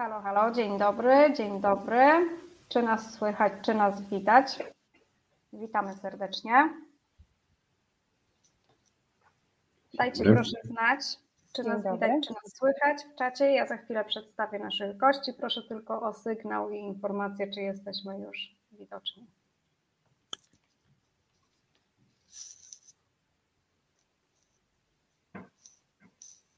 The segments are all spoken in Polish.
Halo, halo, dzień dobry, dzień dobry. Czy nas słychać, czy nas widać? Witamy serdecznie. Dajcie Dobry. proszę znać, czy Dzień nas dobry. widać, czy nas słychać w czacie. Ja za chwilę przedstawię naszych gości. Proszę tylko o sygnał i informację, czy jesteśmy już widoczni.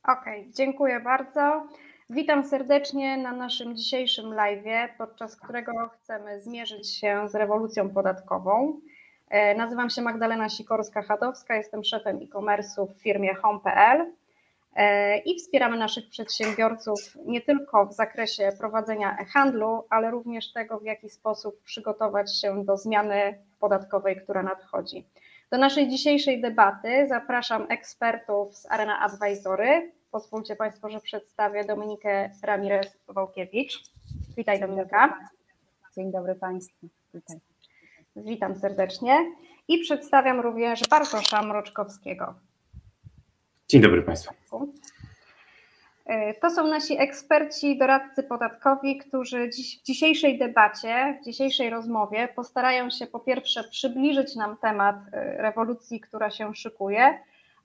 Okej, dziękuję bardzo. Witam serdecznie na naszym dzisiejszym live, podczas którego chcemy zmierzyć się z rewolucją podatkową. E, Nazywam się Magdalena Sikorska-Chadowska, jestem szefem e-commerce'u w firmie home.pl e, i wspieramy naszych przedsiębiorców nie tylko w zakresie prowadzenia e-handlu, ale również tego, w jaki sposób przygotować się do zmiany podatkowej, która nadchodzi. Do naszej dzisiejszej debaty zapraszam ekspertów z Arena Advisory. Pozwólcie Państwo, że przedstawię Dominikę Ramirez-Wałkiewicz. Witaj Dominika. Dzień dobry Państwu. Witaj. Witam serdecznie. I przedstawiam również Bartosza Mroczkowskiego. Dzień dobry Państwu. E, To są nasi eksperci, doradcy podatkowi, którzy dziś, w dzisiejszej debacie, w dzisiejszej rozmowie postarają się po pierwsze przybliżyć nam temat e, rewolucji, która się szykuje,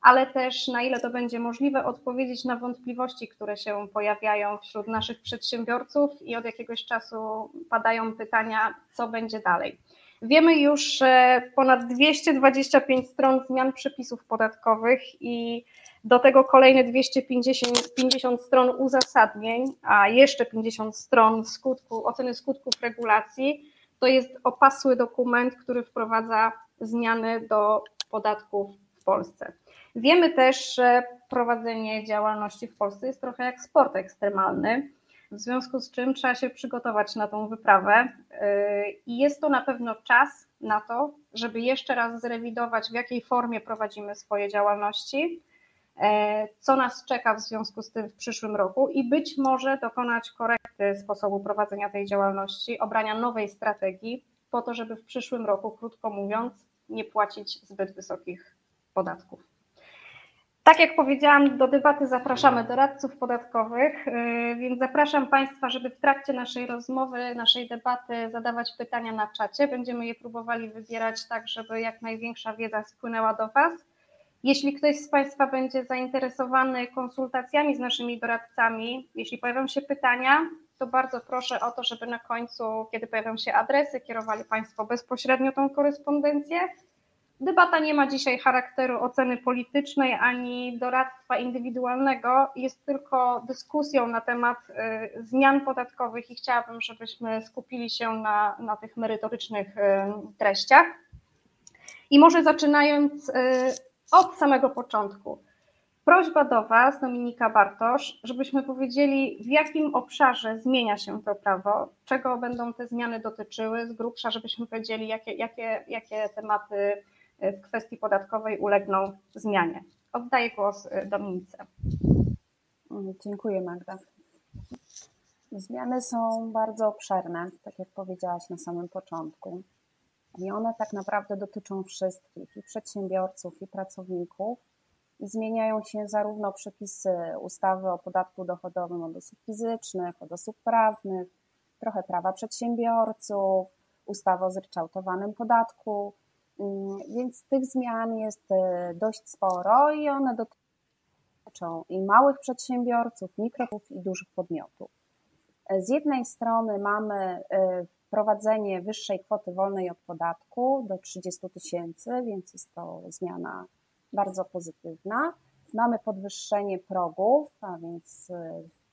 ale też na ile to będzie możliwe, odpowiedzieć na wątpliwości, które się pojawiają wśród naszych przedsiębiorców i od jakiegoś czasu padają pytania, co będzie dalej. Wiemy już, że ponad 225 stron zmian przepisów podatkowych i do tego kolejne 250 50 stron uzasadnień, a jeszcze 50 stron skutku, oceny skutków regulacji. To jest opasły dokument, który wprowadza zmiany do podatków w Polsce. Wiemy też, że prowadzenie działalności w Polsce jest trochę jak sport ekstremalny, w związku z czym trzeba się przygotować na tą wyprawę yy, i jest to na pewno czas na to, żeby jeszcze raz zrewidować, w jakiej formie prowadzimy swoje działalności, e, co nas czeka w związku z tym w przyszłym roku i być może dokonać korekty sposobu prowadzenia tej działalności, obrania nowej strategii, po to, żeby w przyszłym roku, krótko mówiąc, nie płacić zbyt wysokich podatków. Tak jak powiedziałam, do debaty zapraszamy doradców podatkowych, yy, więc zapraszam Państwa, żeby w trakcie naszej rozmowy, naszej debaty zadawać pytania na czacie. Będziemy je próbowali wybierać tak, żeby jak największa wiedza spłynęła do Was. Jeśli ktoś z Państwa będzie zainteresowany konsultacjami z naszymi doradcami, jeśli pojawią się pytania, to bardzo proszę o to, żeby na końcu, kiedy pojawią się adresy, kierowali Państwo bezpośrednio tą korespondencję. Debata nie ma dzisiaj charakteru oceny politycznej ani doradztwa indywidualnego, jest tylko dyskusją na temat y, zmian podatkowych i chciałabym, żebyśmy skupili się na, na tych merytorycznych y, treściach. I może zaczynając y, od samego początku. Prośba do Was, Dominika Bartosz, żebyśmy powiedzieli, w jakim obszarze zmienia się to prawo, czego będą te zmiany dotyczyły, z grubsza, żebyśmy powiedzieli, jakie, jakie, jakie tematy w kwestii podatkowej ulegną zmianie. Oddaję głos y, Dominice. Mm, Dziękuję Magda. Zmiany są bardzo obszerne, tak jak powiedziałaś na samym początku. I one tak naprawdę dotyczą wszystkich, i przedsiębiorców, i pracowników. I zmieniają się zarówno przepisy ustawy o podatku dochodowym od osób fizycznych, od osób prawnych, trochę prawa przedsiębiorców, ustawy o zryczałtowanym podatku. Mm, Więc tych zmian jest e, dość sporo i one dotyczą i małych przedsiębiorców, mikrofów i dużych podmiotów. E, Z jednej strony mamy wprowadzenie wyższej kwoty wolnej od podatku do 30 tysięcy, więc jest to zmiana bardzo pozytywna. Mamy podwyższenie progów, a więc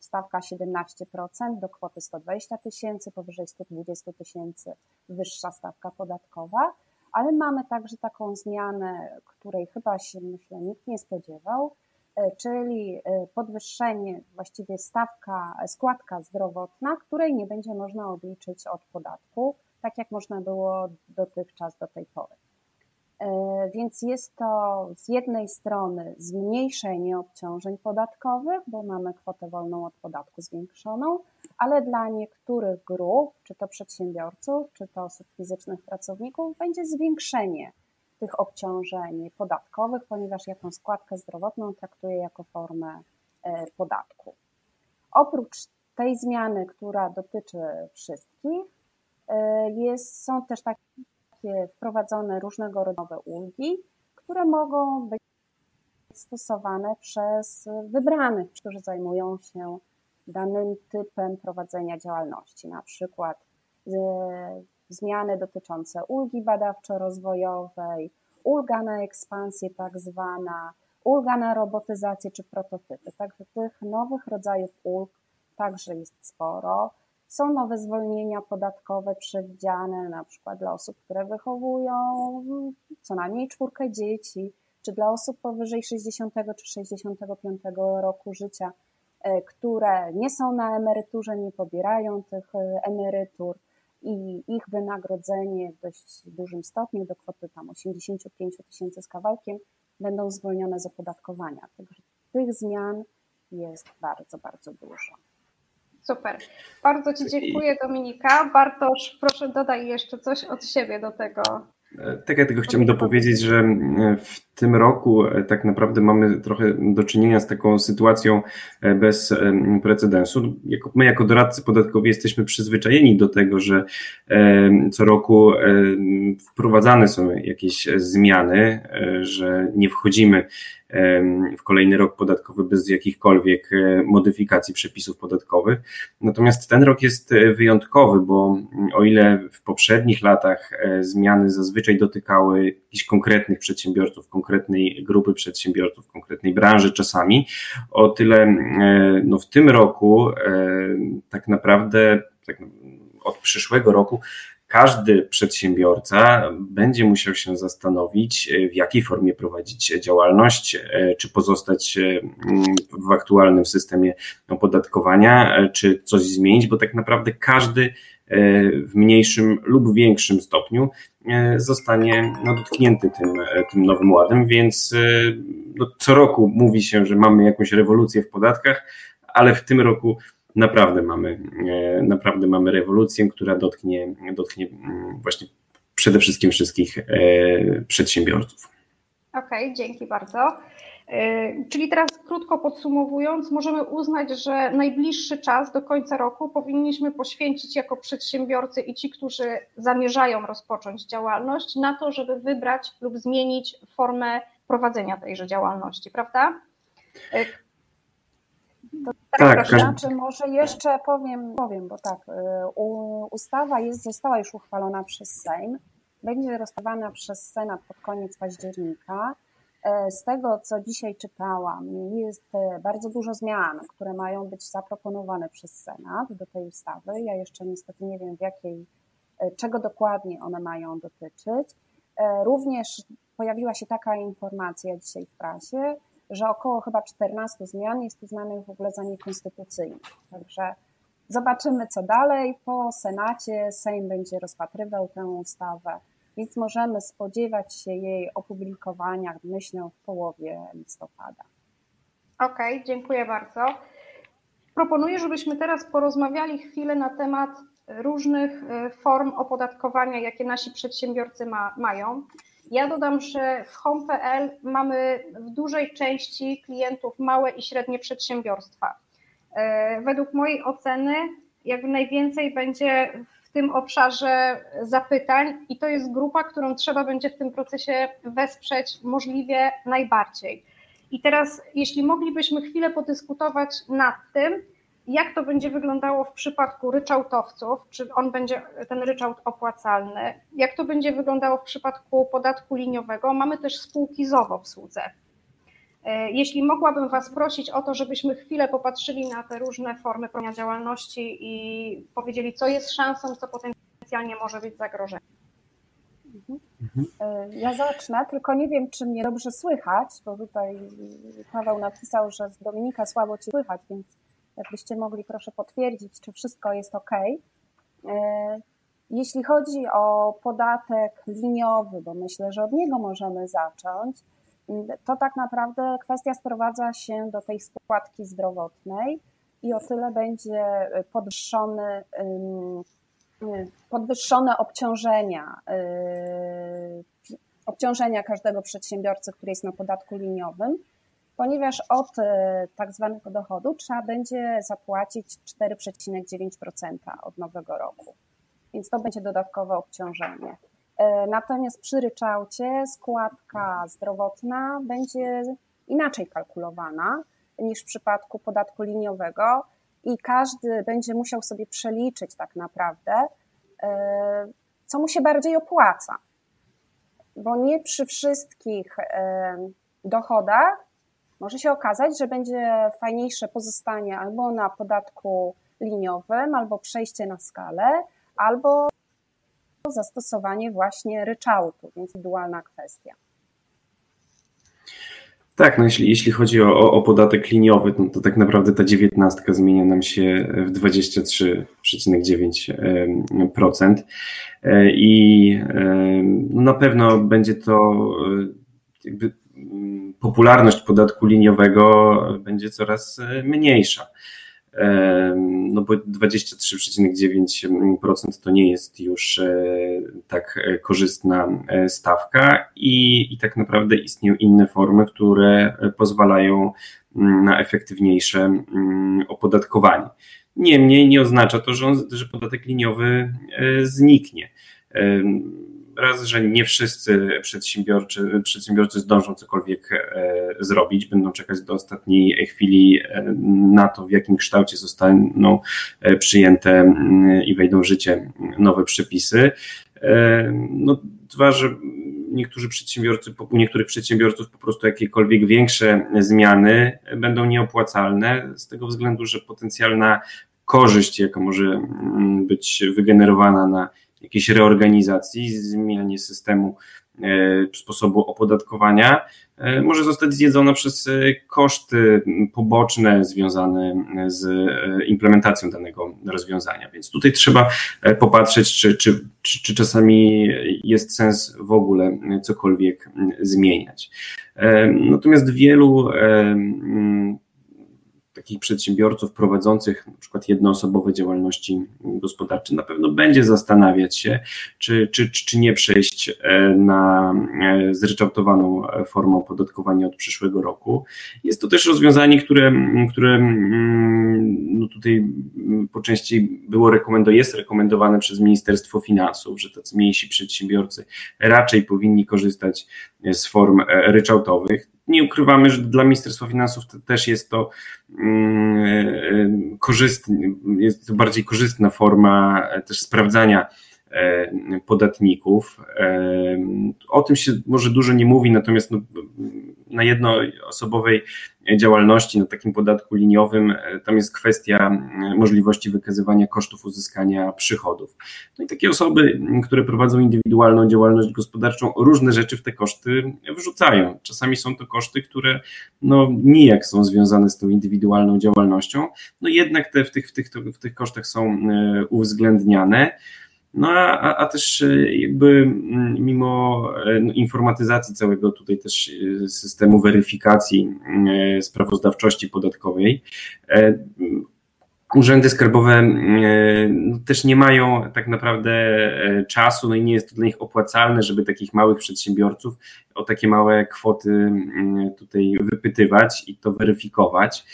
stawka 17% do kwoty 120 tysięcy, powyżej 120 tysięcy wyższa stawka podatkowa, ale mamy także taką zmianę, której chyba się myślę nikt nie spodziewał, e, czyli e, podwyższenie, właściwie stawka, składka zdrowotna, której nie będzie można obliczyć od podatku, tak jak można było dotychczas do tej pory. E, Więc jest to z jednej strony zmniejszenie obciążeń podatkowych, bo mamy kwotę wolną od podatku zwiększoną, ale dla niektórych grup, czy to przedsiębiorców, czy to osób fizycznych, pracowników, będzie zwiększenie tych obciążeń podatkowych, ponieważ ja tą składkę zdrowotną traktuję jako formę e, podatku. Oprócz tej zmiany, która dotyczy wszystkich, e, jest, są też takie wprowadzone różnego rodzaju ulgi, które mogą być stosowane przez wybranych, którzy zajmują się danym typem prowadzenia działalności, na przykład zmiany dotyczące ulgi badawczo-rozwojowej, ulga na ekspansję tak zwana, ulga na robotyzację czy prototypy. Także tych nowych rodzajów ulg także jest sporo. Są nowe zwolnienia podatkowe przewidziane na przykład dla osób, które wychowują co najmniej czwórkę dzieci, czy dla osób powyżej 60 czy 65 roku życia, e, które nie są na emeryturze, nie pobierają tych e, emerytur i ich wynagrodzenie w dość dużym stopniu do kwoty tam 85 tysięcy z kawałkiem będą zwolnione z opodatkowania. Także tych zmian jest bardzo, bardzo dużo. Super. Bardzo Ci dziękuję, Dominika. Bartosz, proszę dodaj jeszcze coś od siebie do tego. E, tak, ja tylko chciałem dopowiedzieć, że e, w tym roku e, tak naprawdę mamy trochę do czynienia z taką sytuacją bez precedensu. My, jako doradcy podatkowi, jesteśmy przyzwyczajeni do tego, że co roku wprowadzane są jakieś zmiany, że nie wchodzimy w kolejny rok podatkowy bez jakichkolwiek e, modyfikacji przepisów podatkowych. Natomiast ten rok jest e, wyjątkowy, bo mm, o ile w poprzednich latach e, zmiany zazwyczaj dotykały jakichś konkretnych przedsiębiorców, konkretnej grupy przedsiębiorców, konkretnej branży czasami, o tyle no w tym roku tak naprawdę tak od przyszłego roku każdy przedsiębiorca będzie musiał się zastanowić, e, w jakiej formie prowadzić działalność, e, czy pozostać e, w aktualnym systemie opodatkowania, czy coś zmienić, bo tak naprawdę każdy w mniejszym lub większym stopniu zostanie no, dotknięty tym, tym nowym ładem, więc no, co roku mówi się, że mamy jakąś rewolucję w podatkach, ale w tym roku naprawdę mamy, e, naprawdę mamy rewolucję, która dotknie, dotknie mm, właśnie przede wszystkim wszystkich e, przedsiębiorców. Okej, okay, dzięki bardzo. E, czyli teraz krótko podsumowując, możemy uznać, że najbliższy czas do końca roku powinniśmy poświęcić jako przedsiębiorcy i ci, którzy zamierzają rozpocząć działalność, na to, żeby wybrać lub zmienić formę prowadzenia tejże działalności, prawda? Tak, tak znaczy może jeszcze powiem, powiem, bo tak, y, ustawa jest, została już uchwalona przez Sejm, będzie rozstawana przez Senat pod koniec października. E, z tego, co dzisiaj czytałam, jest e, bardzo dużo zmian, które mają być zaproponowane przez Senat do tej ustawy. Ja jeszcze niestety nie wiem, w jakiej, e, czego dokładnie one mają dotyczyć. Również pojawiła się taka informacja dzisiaj w prasie, że około chyba 14 zmian jest uznanych w ogóle za niekonstytucyjne. Także zobaczymy, co dalej. Po Senacie Sejm będzie rozpatrywał tę ustawę, więc możemy spodziewać się jej opublikowania, myślę, w połowie listopada. Okej, okay, dziękuję bardzo. Proponuję, żebyśmy teraz porozmawiali chwilę na temat różnych e, form opodatkowania, jakie nasi przedsiębiorcy ma, mają. Ja dodam, że w home.pl mamy w dużej części klientów małe i średnie przedsiębiorstwa. E, według mojej oceny, jakby najwięcej będzie w tym obszarze zapytań, i to jest grupa, którą trzeba będzie w tym procesie wesprzeć możliwie najbardziej. I teraz, jeśli moglibyśmy chwilę podyskutować nad tym, jak to będzie wyglądało w przypadku ryczałtowców, czy on będzie ten ryczałt opłacalny, jak to będzie wyglądało w przypadku podatku liniowego. Mamy też spółki ZOWO w słudze. E, jeśli mogłabym Was prosić o to, żebyśmy chwilę popatrzyli na te różne formy prowadzenia działalności i powiedzieli, co jest szansą, co potencjalnie może być zagrożeniem. Mhm. E, ja zacznę, tylko nie wiem, czy mnie dobrze słychać, bo tutaj Paweł napisał, że z Dominika słabo Cię słychać, więc Jakbyście mogli proszę potwierdzić, czy wszystko jest ok. E, jeśli chodzi o podatek liniowy, bo myślę, że od niego możemy zacząć, to tak naprawdę kwestia sprowadza się do tej składki zdrowotnej i o tyle będzie podwyższony, podwyższone obciążenia, y, obciążenia każdego przedsiębiorcy, który jest na podatku liniowym ponieważ od tak zwanego dochodu trzeba będzie zapłacić 4,9% od nowego roku. Więc to będzie dodatkowe obciążenie. Natomiast przy ryczałcie składka zdrowotna będzie inaczej kalkulowana niż w przypadku podatku liniowego i każdy będzie musiał sobie przeliczyć tak naprawdę, e, co mu się bardziej opłaca. Bo nie przy wszystkich e, dochodach może się okazać, że będzie fajniejsze pozostanie albo na podatku liniowym, albo przejście na skalę, albo zastosowanie właśnie ryczałtu, więc indywidualna kwestia. Tak, no jeśli, jeśli chodzi o, o podatek liniowy, no to tak naprawdę ta dziewiętnastka zmienia nam się w 23,9%. E, I no na pewno będzie to e, jakby popularność podatku liniowego będzie coraz e, mniejsza no bo 23,9% to nie jest już e, tak e, korzystna e, stawka i, i tak naprawdę istnieją inne formy, które pozwalają mm, na efektywniejsze mm, opodatkowanie. Niemniej nie oznacza to, że, on, że podatek liniowy zniknie raz, że nie wszyscy przedsiębiorcy, przedsiębiorcy zdążą cokolwiek e, zrobić, będą czekać do ostatniej chwili e, na to, w jakim kształcie zostaną e, przyjęte i wejdą w życie nowe przepisy. No, dwa, że niektórzy przedsiębiorcy, u niektórych przedsiębiorców po prostu jakiekolwiek większe zmiany będą nieopłacalne z tego względu, że potencjalna korzyść, jaka może być wygenerowana na jakiejś reorganizacji, zmianie systemu e, sposobu opodatkowania, e, może zostać zjedzona przez e, koszty poboczne związane z implementacją danego rozwiązania. Więc tutaj trzeba popatrzeć, czy, czy, czy, czy czasami jest sens w ogóle cokolwiek zmieniać. Natomiast wielu takich przedsiębiorców prowadzących na przykład jednoosobowe działalności gospodarcze na pewno będzie zastanawiać się, czy, czy, czy nie przejść e, na e, zryczałtowaną formę opodatkowania od przyszłego roku. Jest to też rozwiązanie, które, które mm, no tutaj po części było rekomendowane, jest rekomendowane przez Ministerstwo Finansów, że tacy mniejsi przedsiębiorcy raczej powinni korzystać z form e, ryczałtowych nie ukrywamy, że dla Ministerstwa Finansów też jest to mm, e, korzystne, jest to bardziej korzystna forma e, też sprawdzania e, podatników. O tym się może dużo nie mówi, natomiast no, na jednoosobowej działalności, na takim podatku liniowym, e, tam jest kwestia e, możliwości wykazywania kosztów uzyskania przychodów. No i takie osoby, które prowadzą indywidualną działalność gospodarczą, różne rzeczy w te koszty wrzucają. Czasami są to koszty, które no, nijak są związane z tą indywidualną działalnością, no jednak te w tych, w tych, w tych kosztach są e, uwzględniane. No a, a też e, jakby mimo e, no, informatyzacji całego tutaj też e, systemu weryfikacji sprawozdawczości podatkowej, urzędy skarbowe no, też nie mają tak naprawdę czasu, no i nie jest to dla nich opłacalne, żeby takich małych przedsiębiorców o takie małe kwoty tutaj wypytywać i to weryfikować.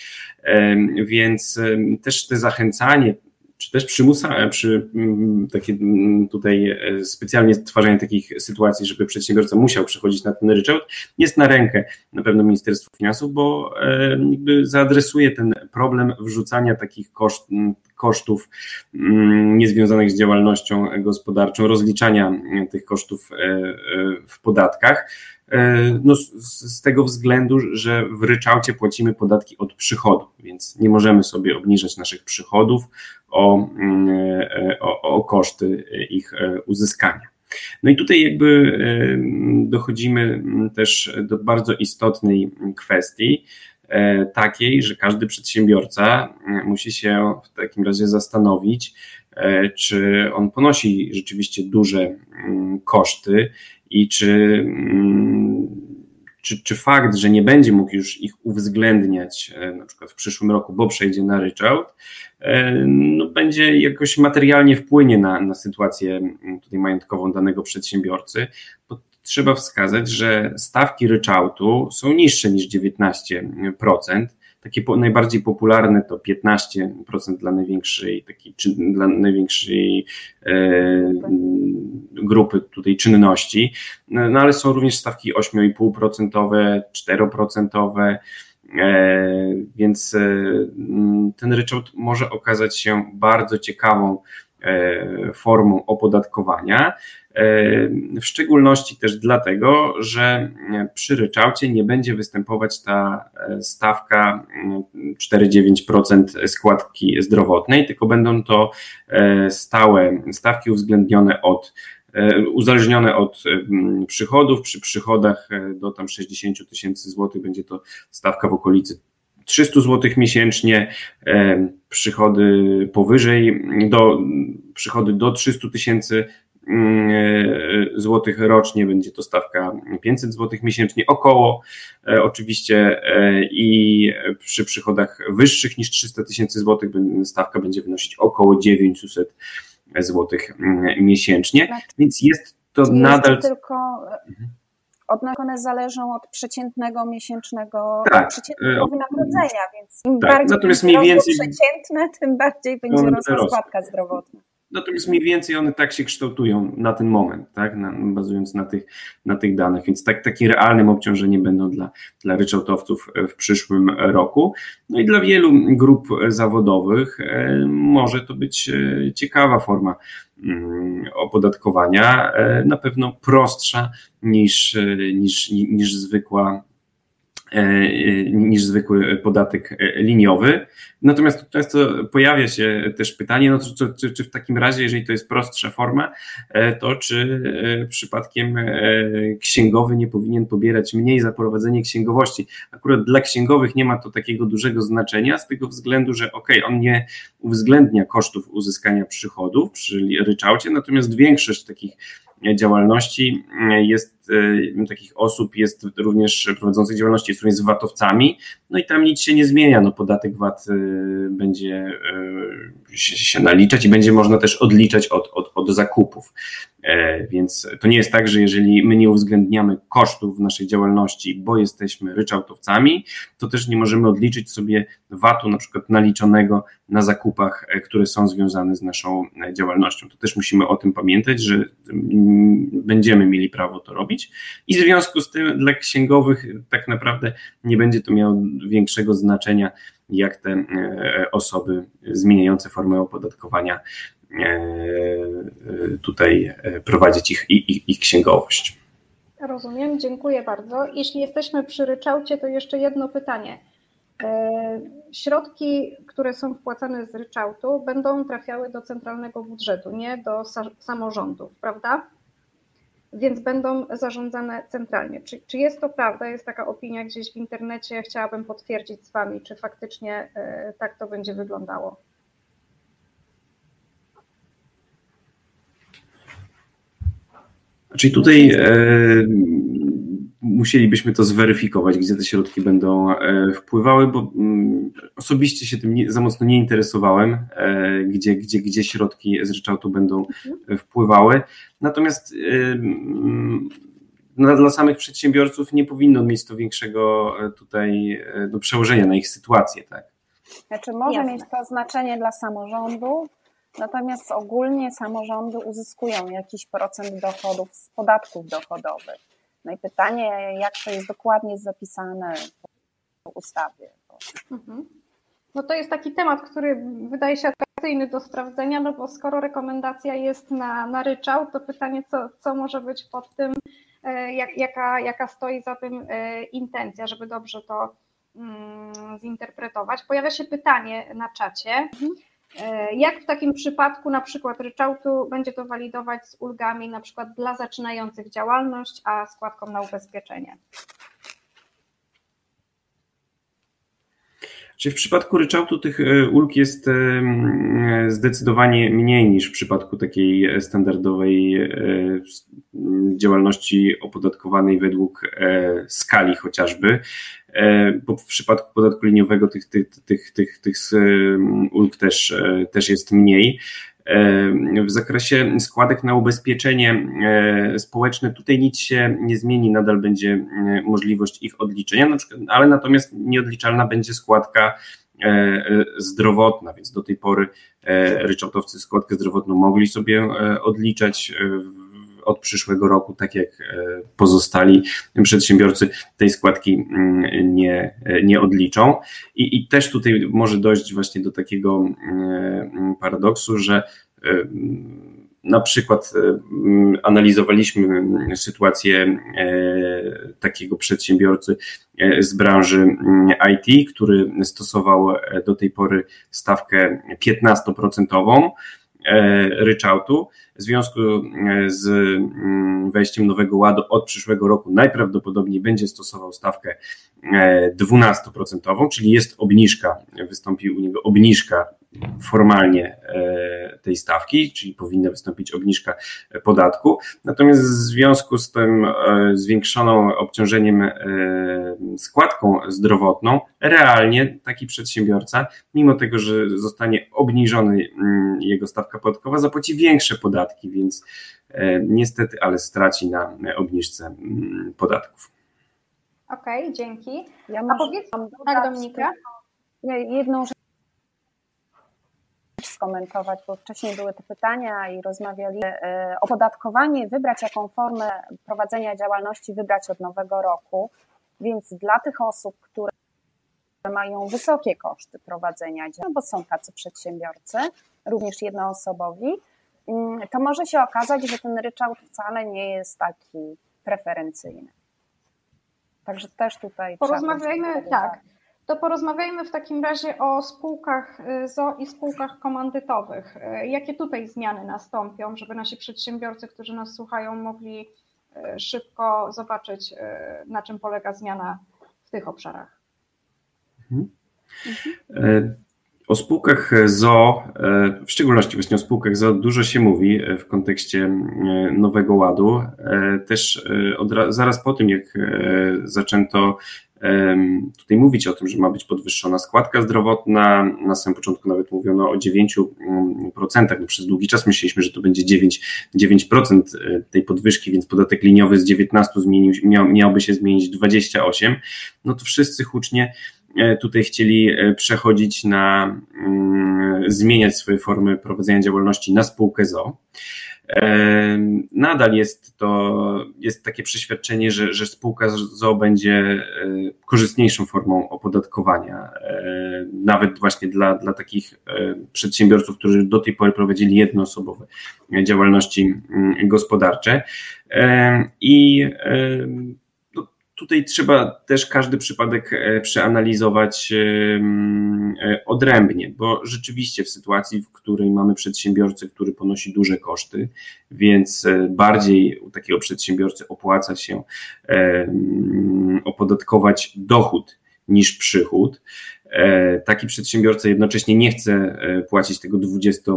Więc też te zachęcanie czy też przymusa, e, przy mm, takie mm, tutaj e, specjalnie stwarzanie takich sytuacji, żeby przedsiębiorca musiał przechodzić na ten ryczałt, jest na rękę na pewno Ministerstwu Finansów, bo e, jakby zaadresuje ten problem wrzucania takich koszt, kosztów niezwiązanych z działalnością gospodarczą, rozliczania tych kosztów w podatkach. E, no, z, tego względu, że w ryczałcie płacimy podatki od przychodu, więc nie możemy sobie obniżać naszych przychodów o, mm, e, o, o koszty ich e, uzyskania. No i tutaj jakby dochodzimy też do bardzo istotnej kwestii, takiej, że każdy przedsiębiorca musi się w takim razie zastanowić, czy on ponosi rzeczywiście duże mm, koszty i czy, mm, czy, czy fakt, że nie będzie mógł już ich uwzględniać e, na przykład w przyszłym roku, bo przejdzie na ryczałt, e, no, będzie jakoś materialnie wpłynie na, na sytuację mm, tutaj majątkową danego przedsiębiorcy, bo trzeba wskazać, że stawki ryczałtu są niższe niż 19%. Takie po, najbardziej popularne to 15% dla największej, takiej, czy, dla największej e, grupy tutaj czynności, no, no ale są również stawki 8,5%, 4%, e, więc e, ten ryczałt może okazać się bardzo ciekawą e, formą opodatkowania. E, w szczególności też dlatego, że przy ryczałcie nie będzie występować ta e, stawka 4-9% składki zdrowotnej, tylko będą to e, stałe stawki uwzględnione od uzależnione od przychodów. Przy przychodach do tam 60 tysięcy złotych będzie to stawka w okolicy 300 zł miesięcznie, przychody powyżej, do, przychody do 300 tysięcy E, złotych rocznie, będzie to stawka 500 złotych miesięcznie, około e, oczywiście e, i przy przychodach wyższych niż 300 tysięcy złotych stawka będzie wynosić około 900 złotych mm, miesięcznie, tak. więc jest to Czyli nadal... Jest tylko od one zależą od przeciętnego miesięcznego tak, przeciętnego wynagrodzenia, więc im tak, bardziej natomiast mniej więcej przeciętne, tym bardziej będzie rosła składka zdrowotna. Natomiast mniej więcej one tak się kształtują na ten moment, tak, na, bazując na tych, na tych danych, więc tak, takim realnym obciążeniem będą dla, dla ryczałtowców w przyszłym roku. No i dla wielu grup zawodowych e, może to być e, ciekawa forma mm, opodatkowania, e, na pewno prostsza niż, niż, niż zwykła niż zwykły podatek e, liniowy. Natomiast często pojawia się też pytanie, no czy, czy, czy, w takim razie, jeżeli to jest prostsza forma, e, to czy przypadkiem księgowy nie powinien pobierać mniej za prowadzenie księgowości? Akurat dla księgowych nie ma to takiego dużego znaczenia z tego względu, że ok, on nie uwzględnia kosztów uzyskania przychodów przy ryczałcie, natomiast większość takich działalności jest, e, takich osób jest również prowadzących działalności jest również z VAT-owcami, no i tam nic się nie zmienia, no podatek VAT e, będzie e, się naliczać i będzie można też odliczać od, od, od zakupów. Więc to nie jest tak, że jeżeli my nie uwzględniamy kosztów w naszej działalności, bo jesteśmy ryczałtowcami, to też nie możemy odliczyć sobie VAT-u na przykład naliczonego na zakupach, które są związane z naszą działalnością. To też musimy o tym pamiętać, że będziemy mieli prawo to robić i w związku z tym dla księgowych tak naprawdę nie będzie to miało większego znaczenia, jak te e, osoby zmieniające formę opodatkowania e, tutaj e, prowadzić ich, ich, ich księgowość. Rozumiem, dziękuję bardzo. Jeśli jesteśmy przy ryczałcie, to jeszcze jedno pytanie. Środki, które są wpłacane z ryczałtu, będą trafiały do centralnego budżetu, nie do samorządów, prawda? Więc będą zarządzane centralnie. Czy, czy jest to prawda? Jest taka opinia gdzieś w internecie, chciałabym potwierdzić z Wami, czy faktycznie e, tak to będzie wyglądało. Czyli tutaj e, musielibyśmy to zweryfikować, gdzie te środki będą e, wpływały, bo mm, osobiście się tym nie, za mocno nie interesowałem, e, gdzie, gdzie, gdzie środki z ryczałtu będą mhm. wpływały. Natomiast no, dla samych przedsiębiorców nie powinno mieć to większego tutaj no, przełożenia na ich sytuację. Tak? Znaczy może Jasne. mieć to znaczenie dla samorządu, natomiast ogólnie samorządy uzyskują jakiś procent dochodów z podatków dochodowych. No i pytanie, jak to jest dokładnie zapisane w ustawie. Mhm. No to jest taki temat, który wydaje się atrakcyjny do sprawdzenia, no bo skoro rekomendacja jest na, na ryczałt, to pytanie, co, co może być pod tym, e, jak, jaka, jaka stoi za tym e, intencja, żeby dobrze to mm, zinterpretować. Pojawia się pytanie na czacie. Mhm. E, jak w takim przypadku na przykład ryczałtu będzie to walidować z ulgami na przykład dla zaczynających działalność, a składką na ubezpieczenie? Czy w przypadku ryczałtu tych e, ulg jest e, zdecydowanie mniej niż w przypadku takiej standardowej działalności opodatkowanej według skali chociażby. E, bo w przypadku podatku liniowego tych, tych, tych, tych, tych ulg też, e, też jest mniej. W zakresie składek na ubezpieczenie społeczne tutaj nic się nie zmieni, nadal będzie możliwość ich odliczenia, na przykład, ale natomiast nieodliczalna będzie składka zdrowotna, więc do tej pory ryczałtowcy składkę zdrowotną mogli sobie odliczać od przyszłego roku, tak jak pozostali przedsiębiorcy tej składki mm, nie, nie odliczą. I, I też tutaj może dojść właśnie do takiego mm, paradoksu, że na przykład analizowaliśmy sytuację takiego przedsiębiorcy z branży IT, który stosował do tej pory stawkę 15% ryczałtu. W związku z wejściem nowego ładu od przyszłego roku najprawdopodobniej będzie stosował stawkę 12%, czyli jest obniżka, wystąpi u niego obniżka formalnie e, tej stawki, czyli powinna wystąpić obniżka podatku. Natomiast w związku z tym e, zwiększoną obciążeniem e, składką zdrowotną, realnie taki przedsiębiorca, mimo tego, że zostanie obniżony mm, jego stawka podatkowa, zapłaci większe podatki, więc niestety, ale straci na obniżce mm, podatków. Okej, okay, dzięki. Ja A powiedz, tak Dominika? Jedną rzecz skomentować, bo wcześniej były te pytania i rozmawialiśmy. E, opodatkowanie, wybrać jaką formę prowadzenia działalności wybrać od nowego roku, więc dla tych osób, które mają wysokie koszty prowadzenia działalności, no bo są tacy przedsiębiorcy, również jednoosobowi, mm, to może się okazać, że ten ryczałt wcale nie jest taki preferencyjny. Także też tutaj. Porozmawiajmy, tak to porozmawiajmy w takim razie o spółkach y, ZO i spółkach komandytowych. Y, jakie tutaj zmiany nastąpią, żeby nasi przedsiębiorcy, którzy nas słuchają, mogli y, szybko zobaczyć, na czym polega zmiana w tych obszarach? Mhm. Mhm. O spółkach ZO, w szczególności właśnie o spółkach ZO, dużo się mówi w kontekście Nowego Ładu. Też od, zaraz po tym, jak zaczęto tutaj mówić o tym, że ma być podwyższona składka zdrowotna. Na samym początku nawet mówiono o 9%. No przez długi czas myśleliśmy, że to będzie 9%, 9% e, tej podwyżki, więc podatek liniowy z 19 zmienił, miał, miałby się zmienić 28. No to wszyscy hucznie e, tutaj chcieli e, przechodzić na, mm, zmieniać swoje formy prowadzenia działalności na spółkę ZO. Nadal jest to, jest takie przeświadczenie, że, że spółka ZO będzie e, korzystniejszą formą opodatkowania, e, nawet właśnie dla, dla takich e, przedsiębiorców, którzy do tej pory prowadzili jednoosobowe działalności mm, gospodarcze. I tutaj trzeba też każdy przypadek e, przeanalizować e, odrębnie, bo rzeczywiście w sytuacji, w której mamy przedsiębiorcę, który ponosi duże koszty, więc e, bardziej u takiego przedsiębiorcy opłaca się opodatkować dochód niż przychód, taki przedsiębiorca jednocześnie nie chce e, płacić tego 20 e,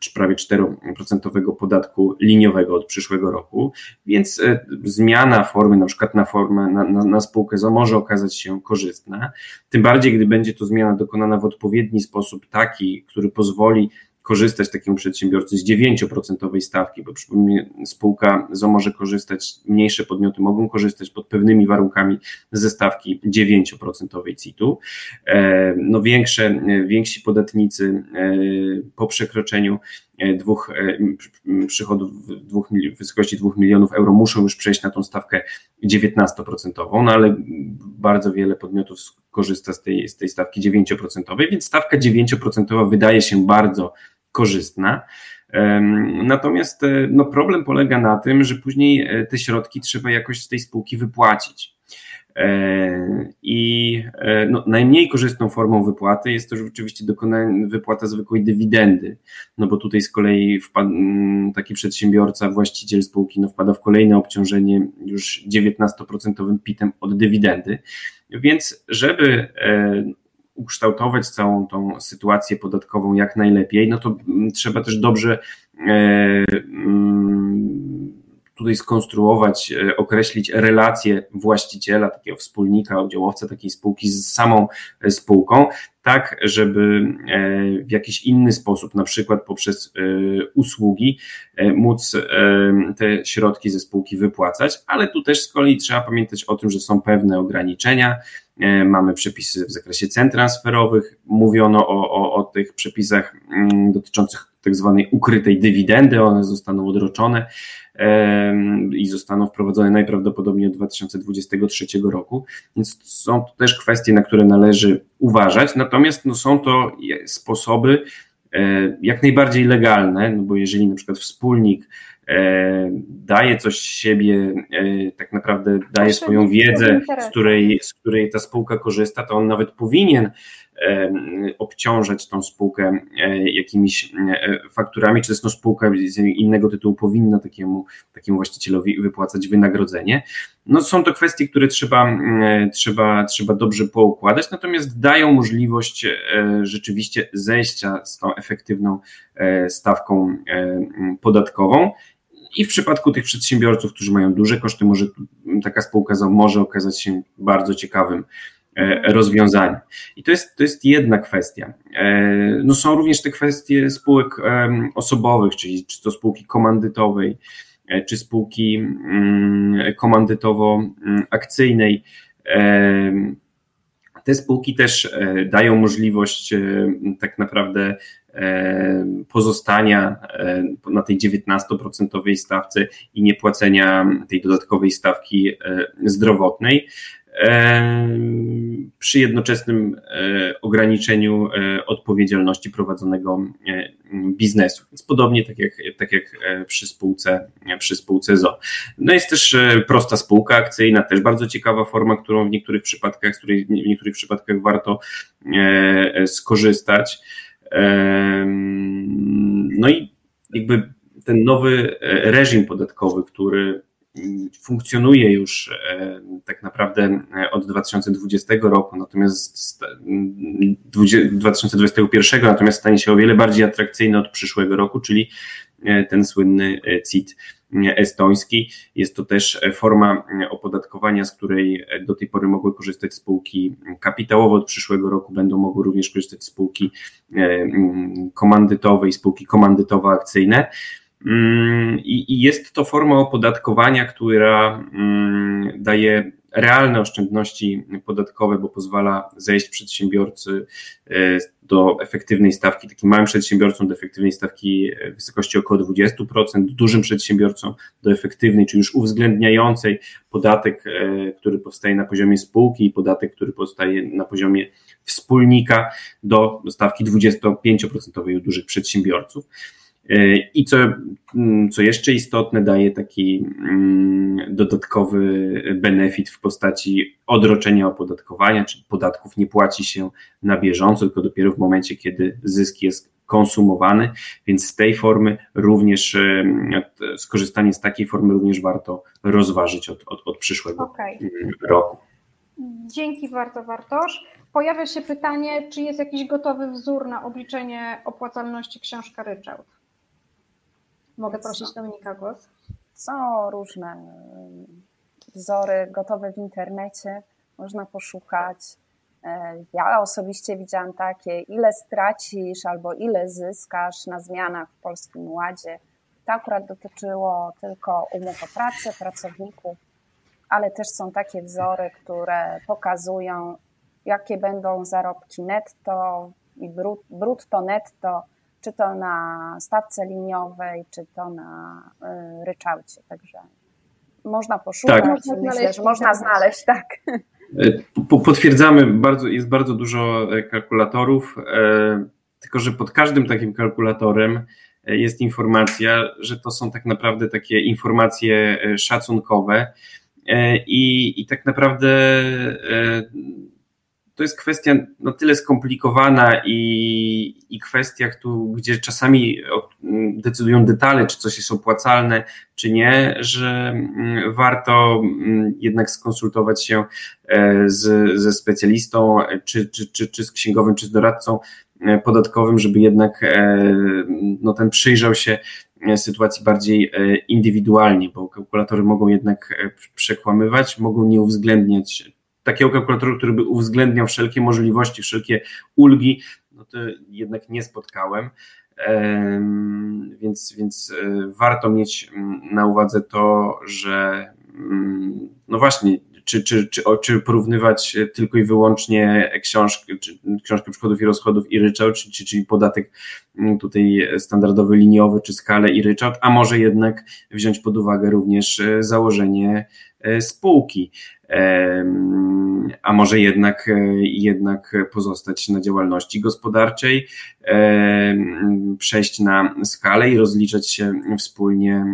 czy prawie 4% podatku liniowego od przyszłego roku, więc zmiana formy na przykład na formę, na, na, na spółkę ZO może okazać się korzystna, tym bardziej gdy będzie to zmiana dokonana w odpowiedni sposób, taki, który pozwoli korzystać takiemu przedsiębiorcy z 9% stawki, bo przypomnę, spółka ZO może korzystać, mniejsze podmioty mogą korzystać pod pewnymi warunkami ze stawki 9% CIT-u. E, no większe, więksi podatnicy e, po przekroczeniu e, dwóch przychodów dwóch, w wysokości 2 milionów euro muszą już przejść na tą stawkę 19%, no ale bardzo wiele podmiotów korzysta z tej, z tej stawki 9%, więc stawka 9% wydaje się bardzo korzystna. Natomiast e, no, problem polega na tym, że później e, te środki trzeba jakoś z tej spółki wypłacić. E, I no, najmniej korzystną formą wypłaty jest to oczywiście wypłata zwykłej dywidendy, no bo tutaj z kolei wpad, taki przedsiębiorca, właściciel spółki no, wpada w kolejne obciążenie już 19% PIT-em od dywidendy. Więc żeby ukształtować całą tą sytuację podatkową jak najlepiej, no to mm, trzeba też dobrze e, mm, tutaj skonstruować, określić relacje właściciela, takiego wspólnika, udziałowca takiej spółki z samą spółką, tak, żeby w jakiś inny sposób, na przykład poprzez usługi, móc te środki ze spółki wypłacać, ale tu też z kolei trzeba pamiętać o tym, że są pewne ograniczenia, E, mamy przepisy w zakresie cen transferowych. Mówiono o, o, o tych przepisach mm, dotyczących tak zwanej ukrytej dywidendy. One zostaną odroczone i zostaną wprowadzone najprawdopodobniej od 2023 roku. Więc są to też kwestie, na które należy uważać. Natomiast no, są to sposoby e, jak najbardziej legalne, no bo jeżeli na przykład wspólnik E, daje coś z siebie, e, tak naprawdę daje swoją wiedzę, z której, z której ta spółka korzysta, to on nawet powinien e, obciążać tą spółkę jakimiś fakturami, czy też no spółka z innego tytułu powinna takiemu, takiemu właścicielowi wypłacać wynagrodzenie. No są to kwestie, które trzeba, trzeba, trzeba dobrze poukładać, natomiast dają możliwość rzeczywiście zejścia z tą efektywną stawką podatkową i w przypadku tych przedsiębiorców, którzy mają duże koszty, może taka spółka może okazać się bardzo ciekawym e, rozwiązaniem. I to jest, to jest jedna kwestia. E, no są również te kwestie spółek osobowych, czyli czy to spółki komandytowej, e, czy spółki mm, komandytowo-akcyjnej. Te spółki też dają możliwość tak naprawdę pozostania na tej 19% stawce i nie płacenia tej dodatkowej stawki e, zdrowotnej przy jednoczesnym e, ograniczeniu e, odpowiedzialności prowadzonego biznesu. Więc podobnie tak jak, tak jak przy, spółce, przy spółce ZO. No jest też prosta spółka akcyjna, też bardzo ciekawa forma, którą w niektórych przypadkach, z której w niektórych przypadkach warto skorzystać. No i jakby ten nowy e, reżim podatkowy, który mm, funkcjonuje już e, tak naprawdę e, od 2020 roku, natomiast 2021, mm, natomiast stanie się o wiele bardziej atrakcyjny od przyszłego roku, czyli ten słynny CIT estoński. Jest to też forma opodatkowania, z której do tej pory mogły korzystać spółki kapitałowe. Od przyszłego roku będą mogły również korzystać spółki e, komandytowe i spółki komandytowo-akcyjne. Mm, I jest to forma opodatkowania, która daje realne oszczędności podatkowe, bo pozwala zejść przedsiębiorcy e, do efektywnej stawki, takim małym przedsiębiorcom do efektywnej stawki w wysokości około 20%, dużym przedsiębiorcom do efektywnej, czy już uwzględniającej podatek, e, który powstaje na poziomie spółki i podatek, który powstaje na poziomie wspólnika do stawki 25% u dużych przedsiębiorców. I co, mm, co jeszcze istotne, daje taki mm, dodatkowy benefit w postaci odroczenia opodatkowania, czyli podatków nie płaci się na bieżąco, tylko dopiero w momencie, kiedy zysk jest konsumowany, więc z tej formy również skorzystanie z takiej formy również warto rozważyć od, od, od przyszłego okay. Mm, roku. Dzięki bardzo, Wartosz. Pojawia się pytanie, czy jest jakiś gotowy wzór na obliczenie opłacalności książka ryczałt? Mogę prosić Dominika głos? Są różne wzory gotowe w internecie, można poszukać. E, ja osobiście widziałam takie, ile stracisz albo ile zyskasz na zmianach w Polskim Ładzie. To akurat dotyczyło tylko umów o pracę, pracowników, ale też są takie wzory, które pokazują, jakie będą zarobki netto i brutto netto czy to na stawce liniowej, czy to na y, ryczałcie. Także można poszukać, tak. myślę, że można znaleźć, tak. E, potwierdzamy, bardzo, jest bardzo dużo e, kalkulatorów, e, tylko że pod każdym takim kalkulatorem jest informacja, że to są tak naprawdę takie informacje szacunkowe i, i tak naprawdę to jest kwestia na tyle skomplikowana i, i kwestia, gdzie czasami decydują detale, czy coś jest opłacalne, czy nie, że mm, warto mm, jednak skonsultować się e, z, ze specjalistą, czy, czy, czy, czy z księgowym, czy z doradcą e, podatkowym, żeby jednak e, no, ten przyjrzał się sytuacji bardziej indywidualnie, bo kalkulatory mogą jednak przekłamywać, mogą nie uwzględniać takiego kalkulatoru, który by uwzględniał wszelkie możliwości, wszelkie ulgi, no to jednak nie spotkałem. Więc, więc warto mieć mm, na uwadze to, że mm, no właśnie, czy, czy, czy, czy porównywać tylko i wyłącznie książkę, czy książkę przychodów i rozchodów i ryczałt, czy, czy, czyli podatek mm, tutaj standardowy, liniowy, czy skalę i ryczałt, a może jednak wziąć pod uwagę również e, założenie e, spółki, a może jednak, e, jednak pozostać na działalności gospodarczej, przejść na skalę i rozliczać się wspólnie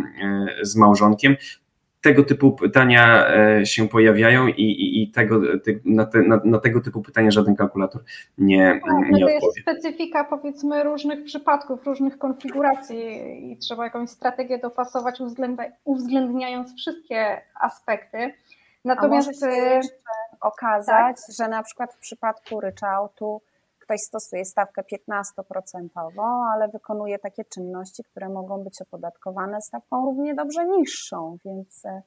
z małżonkiem tego typu pytania e, się pojawiają i, i, i tego, na, te, na, na, tego typu pytania żaden kalkulator nie, tak, nie to odpowie. jest specyfika powiedzmy różnych przypadków, różnych konfiguracji i trzeba jakąś strategię dopasować uwzględniając wszystkie aspekty. Natomiast może się e, jeszcze okazać, tak? że na przykład w przypadku ryczałtu ktoś stosuje stawkę 15%, ale wykonuje takie czynności, które mogą być opodatkowane stawką równie dobrze niższą, więc e,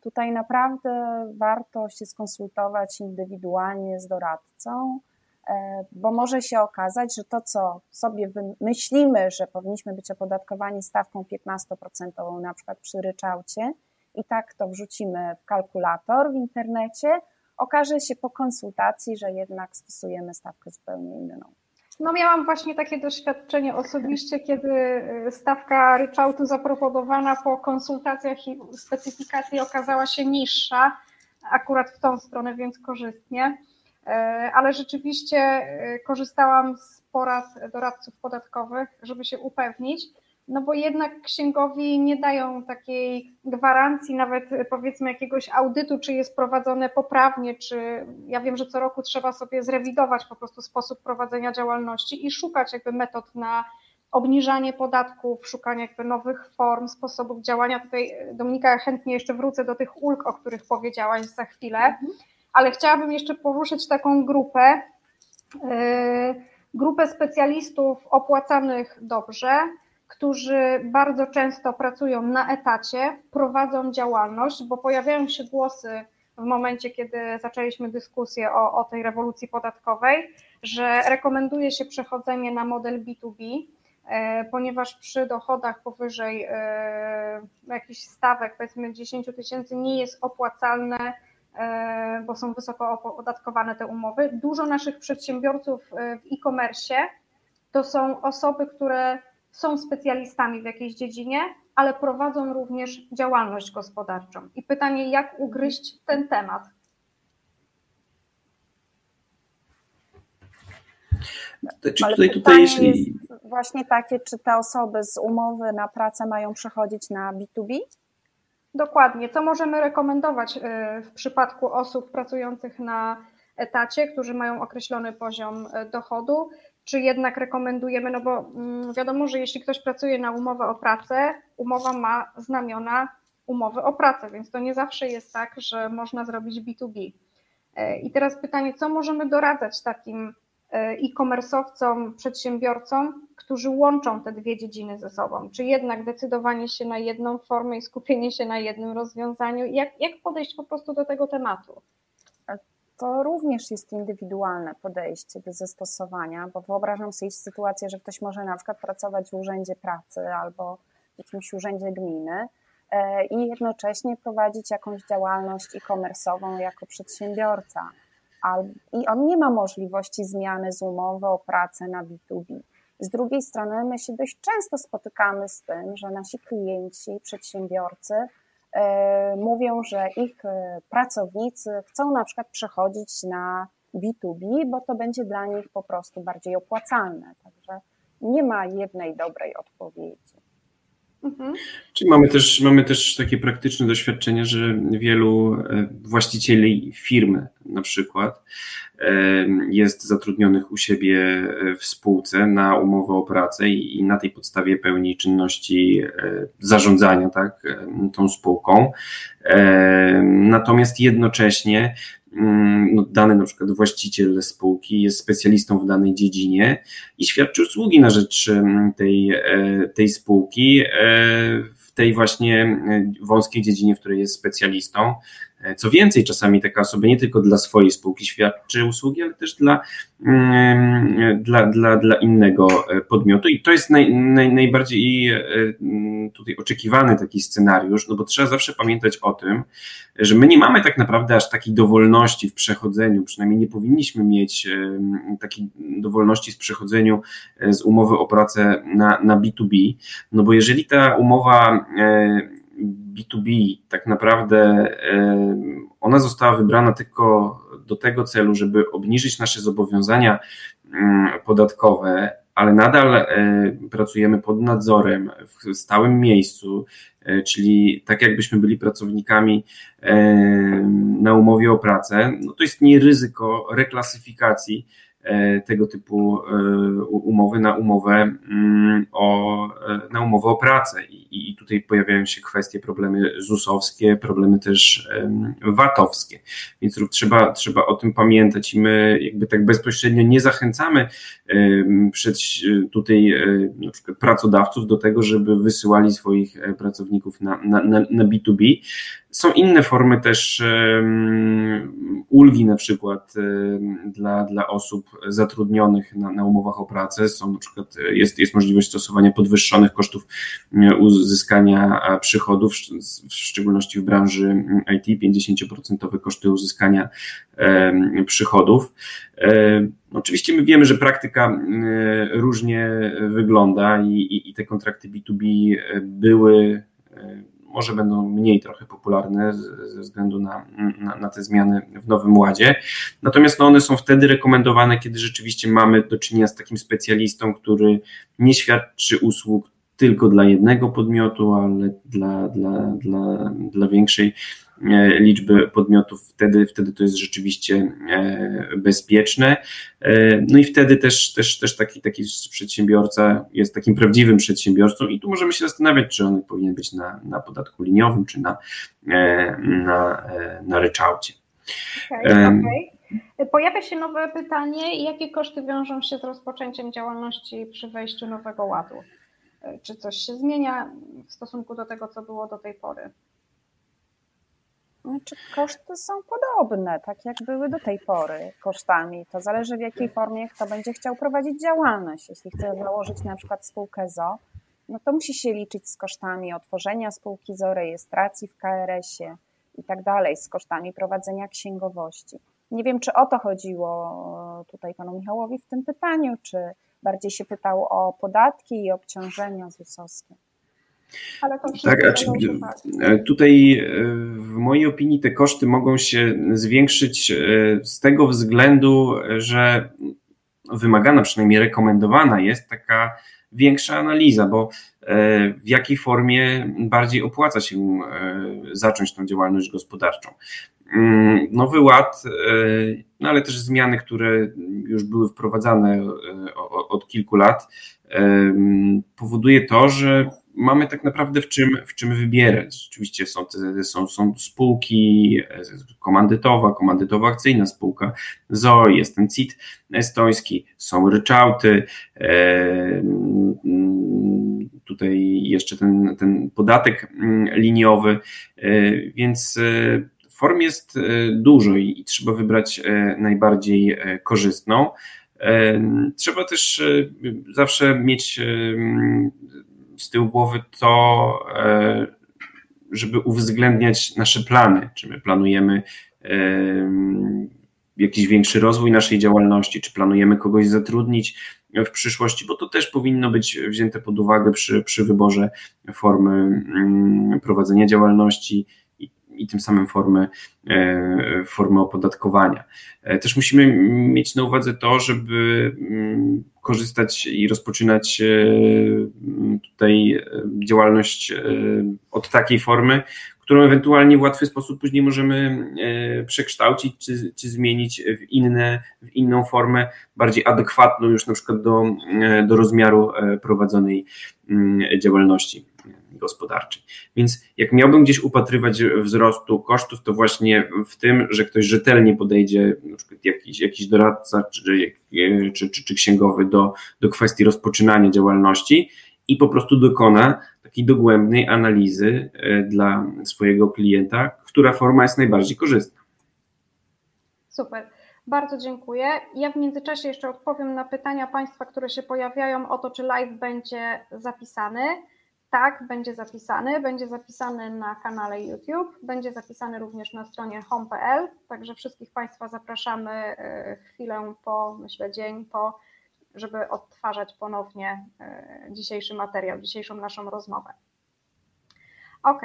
tutaj naprawdę warto się skonsultować indywidualnie z doradcą, e, bo może się okazać, że to, co sobie myślimy, że powinniśmy być opodatkowani stawką 15%, na przykład przy ryczałcie, i tak to wrzucimy w kalkulator w internecie, okaże się po konsultacji, że jednak stosujemy stawkę zupełnie inną. No miałam właśnie takie doświadczenie osobiście, kiedy y, stawka ryczałtu zaproponowana po konsultacjach i specyfikacji okazała się niższa, akurat w tą stronę, więc korzystnie. Y, ale rzeczywiście y, korzystałam z porad doradców podatkowych, żeby się upewnić, no bo jednak księgowi nie dają takiej gwarancji, nawet powiedzmy jakiegoś audytu, czy jest prowadzone poprawnie, czy ja wiem, że co roku trzeba sobie zrewidować po prostu sposób prowadzenia działalności i szukać jakby metod na obniżanie podatków, szukanie jakby nowych form, sposobów działania. Tutaj Dominika chętnie jeszcze wrócę do tych ulg, o których powiedziałaś za chwilę, ale chciałabym jeszcze poruszyć taką grupę, yy, grupę specjalistów opłacanych dobrze, którzy bardzo często pracują na etacie, prowadzą działalność, bo pojawiają się głosy w momencie, kiedy zaczęliśmy dyskusję o, o tej rewolucji podatkowej, że rekomenduje się przechodzenie na model B2B, e, ponieważ przy dochodach powyżej e, jakichś stawek, powiedzmy 10 tysięcy, nie jest opłacalne, e, bo są wysoko opodatkowane te umowy. Dużo naszych przedsiębiorców w e-commerce to są osoby, które są specjalistami w jakiejś dziedzinie, ale prowadzą również działalność gospodarczą. I pytanie, jak ugryźć ten temat? Czy tutaj jeśli... właśnie takie, czy te osoby z umowy na pracę mają przechodzić na B2B? Dokładnie. Co możemy rekomendować y, w przypadku osób pracujących na etacie, którzy mają określony poziom y, dochodu? Czy jednak rekomendujemy, no bo mm, wiadomo, że jeśli ktoś pracuje na umowę o pracę, umowa ma znamiona umowy o pracę, więc to nie zawsze jest tak, że można zrobić B2B. E, I teraz pytanie, co możemy doradzać takim e, e-commerce'owcom, przedsiębiorcom, którzy łączą te dwie dziedziny ze sobą? Czy jednak decydowanie się na jedną formę i skupienie się na jednym rozwiązaniu? Jak, jak podejść po prostu do tego tematu? To również jest indywidualne podejście do zastosowania, bo wyobrażam sobie sytuację, że ktoś może na przykład pracować w urzędzie pracy albo w jakimś urzędzie gminy e, i jednocześnie prowadzić jakąś działalność e-commerce'ową jako przedsiębiorca. I on nie ma możliwości zmiany z umowy o pracę na B2B. Z drugiej strony my się dość często spotykamy z tym, że nasi klienci, przedsiębiorcy mówią, że ich e, pracownicy chcą na przykład przechodzić na B2B, bo to będzie dla nich po prostu bardziej opłacalne. Także nie ma jednej dobrej odpowiedzi. Mhm. Czyli mamy też, mamy też takie praktyczne doświadczenie, że wielu e, właścicieli firmy na przykład jest zatrudnionych u siebie w spółce na umowę o pracę i na tej podstawie pełni czynności e, zarządzania tak, tą spółką. Natomiast jednocześnie no, dany na przykład właściciel spółki jest specjalistą w danej dziedzinie i świadczy usługi na rzecz tej, tej spółki w tej właśnie wąskiej dziedzinie, w której jest specjalistą. Co więcej, czasami taka osoba nie tylko dla swojej spółki świadczy usługi, ale też dla, mm, dla, dla, dla innego e, podmiotu. I to jest naj, naj, najbardziej e, tutaj oczekiwany taki scenariusz, no bo trzeba zawsze pamiętać o tym, że my nie mamy tak naprawdę aż takiej dowolności w przechodzeniu, przynajmniej nie powinniśmy mieć takiej dowolności w przechodzeniu e, z umowy o pracę na, na B2B, no bo jeżeli ta umowa B2B tak naprawdę ona została wybrana tylko do tego celu, żeby obniżyć nasze zobowiązania mm, podatkowe, ale nadal e, pracujemy pod nadzorem w stałym miejscu, e, czyli tak jakbyśmy byli pracownikami na umowie o pracę, no to istnieje ryzyko reklasyfikacji tego typu e, umowy na umowę mm, o, e, na umowę o pracę. I, I tutaj pojawiają się kwestie, problemy ZUS-owskie, problemy też VAT-owskie. Więc trzeba, trzeba o tym pamiętać i my jakby tak bezpośrednio nie zachęcamy przed tutaj na przykład pracodawców do tego, żeby wysyłali swoich pracowników na, na, na B2B. Są inne formy też ulgi, na przykład dla, dla osób zatrudnionych na, na umowach o pracę. Są na przykład, jest, jest możliwość stosowania podwyższonych kosztów uzyskania przychodów, w szczególności w branży IT, 50% koszty uzyskania przychodów. Oczywiście my wiemy, że praktyka różnie wygląda i, i, i te kontrakty B2B były może będą mniej trochę popularne ze względu na, na, na, te zmiany w Nowym Ładzie. Natomiast no one są wtedy rekomendowane, kiedy rzeczywiście mamy do czynienia z takim specjalistą, który nie świadczy usług tylko dla jednego podmiotu, ale dla, dla, dla, dla większej E, liczby podmiotów, wtedy, wtedy to jest rzeczywiście e, bezpieczne. E, no i wtedy też, też, też taki, taki przedsiębiorca jest takim prawdziwym przedsiębiorcą i tu możemy się zastanawiać, czy on powinien być na, na podatku liniowym, czy na, na, na ryczałcie. Okay, okay. Pojawia się nowe pytanie, jakie koszty wiążą się z rozpoczęciem działalności przy wejściu nowego ładu? Czy coś się zmienia w stosunku do tego, co było do tej pory? Znaczy, koszty są podobne, tak jak były do tej pory kosztami. To zależy w jakiej formie kto będzie chciał prowadzić działalność. Jeśli chce założyć na przykład spółkę ZO, no to musi się liczyć z kosztami otworzenia spółki ZO, rejestracji w KRS-ie i tak dalej, z kosztami prowadzenia księgowości. Nie wiem, czy o to chodziło tutaj panu Michałowi w tym pytaniu, czy bardziej się pytał o podatki i obciążenia ZUS-owskie. Ale to tak, a czy, e, tutaj e, w mojej opinii te koszty mogą się zwiększyć e, z tego względu, że wymagana, przynajmniej rekomendowana jest taka większa analiza, bo w jakiej formie bardziej opłaca się zacząć tą działalność gospodarczą. Mm, Nowy Ład, no ale też zmiany, które już były wprowadzane od kilku lat, powoduje to, że mamy tak naprawdę w czym, w czym wybierać. Oczywiście są, są, są spółki, komandytowa, komandytowo-akcyjna spółka ZOI, jest ten CIT estoński, są ryczałty, tutaj jeszcze ten, ten podatek liniowy, więc form jest dużo i, trzeba wybrać najbardziej korzystną. Trzeba też zawsze mieć z tyłu głowy to, e, żeby uwzględniać nasze plany. Czy my planujemy e, jakiś większy rozwój naszej działalności, czy planujemy kogoś zatrudnić w przyszłości, bo to też powinno być wzięte pod uwagę przy, przy wyborze formy mm, prowadzenia działalności i, tym samym formy, e, formy opodatkowania. Też musimy mieć na uwadze to, żeby mm, korzystać i rozpoczynać e, tutaj e, działalność e, od takiej formy, którą ewentualnie w łatwy sposób później możemy przekształcić czy, czy zmienić w, inne, w inną formę, bardziej adekwatną już na przykład do, do rozmiaru prowadzonej mm, działalności. Gospodarczej. Więc jak miałbym gdzieś upatrywać wzrostu kosztów, to właśnie w tym, że ktoś rzetelnie podejdzie, na przykład jakiś, jakiś doradca czy, czy, czy, czy księgowy do, do kwestii rozpoczynania działalności i po prostu dokona takiej dogłębnej analizy e, dla swojego klienta, która forma jest najbardziej korzystna. Super. Bardzo dziękuję. Ja w międzyczasie jeszcze odpowiem na pytania Państwa, które się pojawiają o to, czy live będzie zapisany. Tak, będzie zapisany. Będzie zapisany na kanale YouTube, będzie zapisany również na stronie home.pl. Także wszystkich Państwa zapraszamy e, chwilę po, myślę, dzień po, żeby odtwarzać ponownie e, dzisiejszy materiał, dzisiejszą naszą rozmowę. Ok.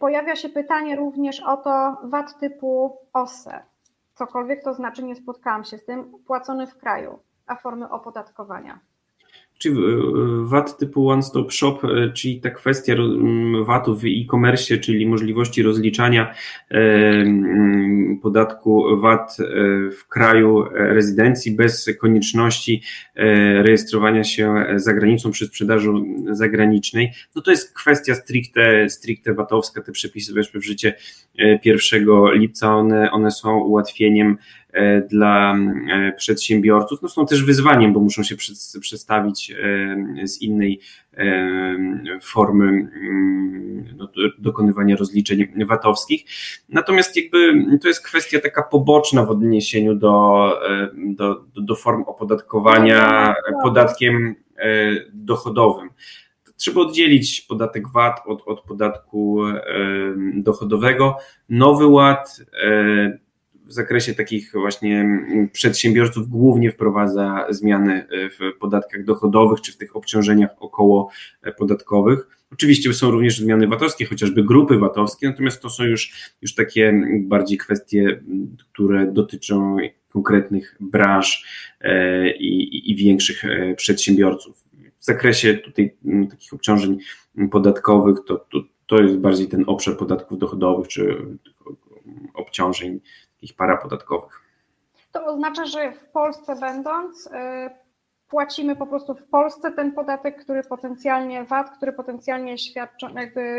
Pojawia się pytanie również o to VAT typu OSE cokolwiek to znaczy, nie spotkałam się z tym, płacony w kraju, a formy opodatkowania. Czyli VAT typu One Stop Shop, e, czyli ta kwestia VAT-u w e-commerce, czyli możliwości rozliczania podatku VAT e, w kraju rezydencji bez konieczności e, rejestrowania się za granicą przy sprzedaży zagranicznej, no to jest kwestia stricte, stricte VAT-owska. Te przepisy weszły w życie 1 lipca, one, one są ułatwieniem E, dla e, przedsiębiorców. No są też wyzwaniem, bo muszą się przedstawić e, z innej formy mm, no, dokonywania rozliczeń VAT-owskich. Natomiast jakby to jest kwestia taka poboczna w odniesieniu do, do, do form opodatkowania podatkiem dochodowym trzeba oddzielić podatek VAT od, od podatku dochodowego. Nowy ład w zakresie takich właśnie mm, przedsiębiorców głównie wprowadza zmiany e, w podatkach dochodowych czy w tych obciążeniach około e, podatkowych. Oczywiście są również zmiany VAT-owskie, chociażby grupy VAT-owskie, natomiast to są już, już takie mm, bardziej kwestie, które dotyczą konkretnych branż e, i, i większych przedsiębiorców. W zakresie tutaj mm, takich obciążeń podatkowych to, to, to jest bardziej ten obszar podatków dochodowych czy obciążeń takich parapodatkowych. To oznacza, że w Polsce będąc, y, płacimy po prostu w Polsce ten podatek, który potencjalnie VAT, który potencjalnie świadczy,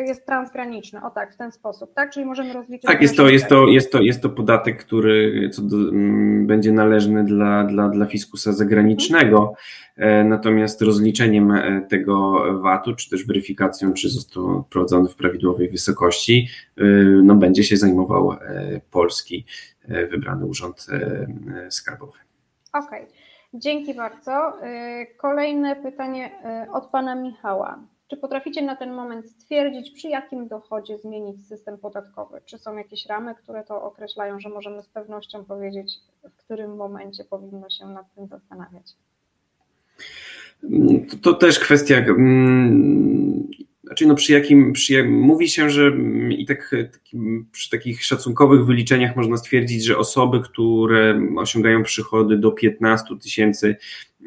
jest transgraniczny. O tak, w ten sposób, tak? Czyli możemy rozliczyć. Tak, jest to, jest to, jest to, jest to podatek, który do, m, mm, będzie należny dla, dla, dla fiskusa zagranicznego. Mhm. Natomiast rozliczeniem e, tego VAT-u, czy też weryfikacją, czy został prowadzony w prawidłowej wysokości, e, no, będzie się zajmował polski wybrany urząd skarbowy. Okej. Okay. Dzięki bardzo. Y, kolejne pytanie y, od pana Michała. Czy potraficie na ten moment stwierdzić, przy jakim dochodzie zmienić system podatkowy? Czy są jakieś ramy, które to określają, że możemy z pewnością powiedzieć, w którym momencie powinno się nad tym zastanawiać? To, to też kwestia mm, znaczy, no przy jakim, przy, mówi się, że i tak przy takich szacunkowych wyliczeniach można stwierdzić, że osoby, które osiągają przychody do 15 tysięcy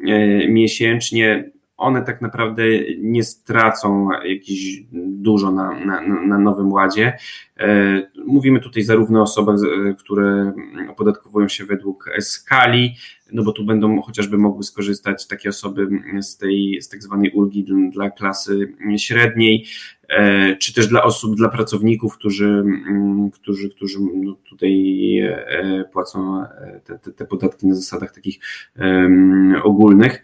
e, miesięcznie, one tak naprawdę nie stracą jakiś dużo na, na, na Nowym Ładzie. E, mówimy tutaj zarówno o osobach, które opodatkowują się według skali, no bo tu będą chociażby mogły skorzystać takie osoby z tej z tak zwanej ulgi dla klasy średniej, e, czy też dla osób, dla pracowników, którzy, którzy, którzy no tutaj e, płacą te, te, te podatki na zasadach takich ogólnych.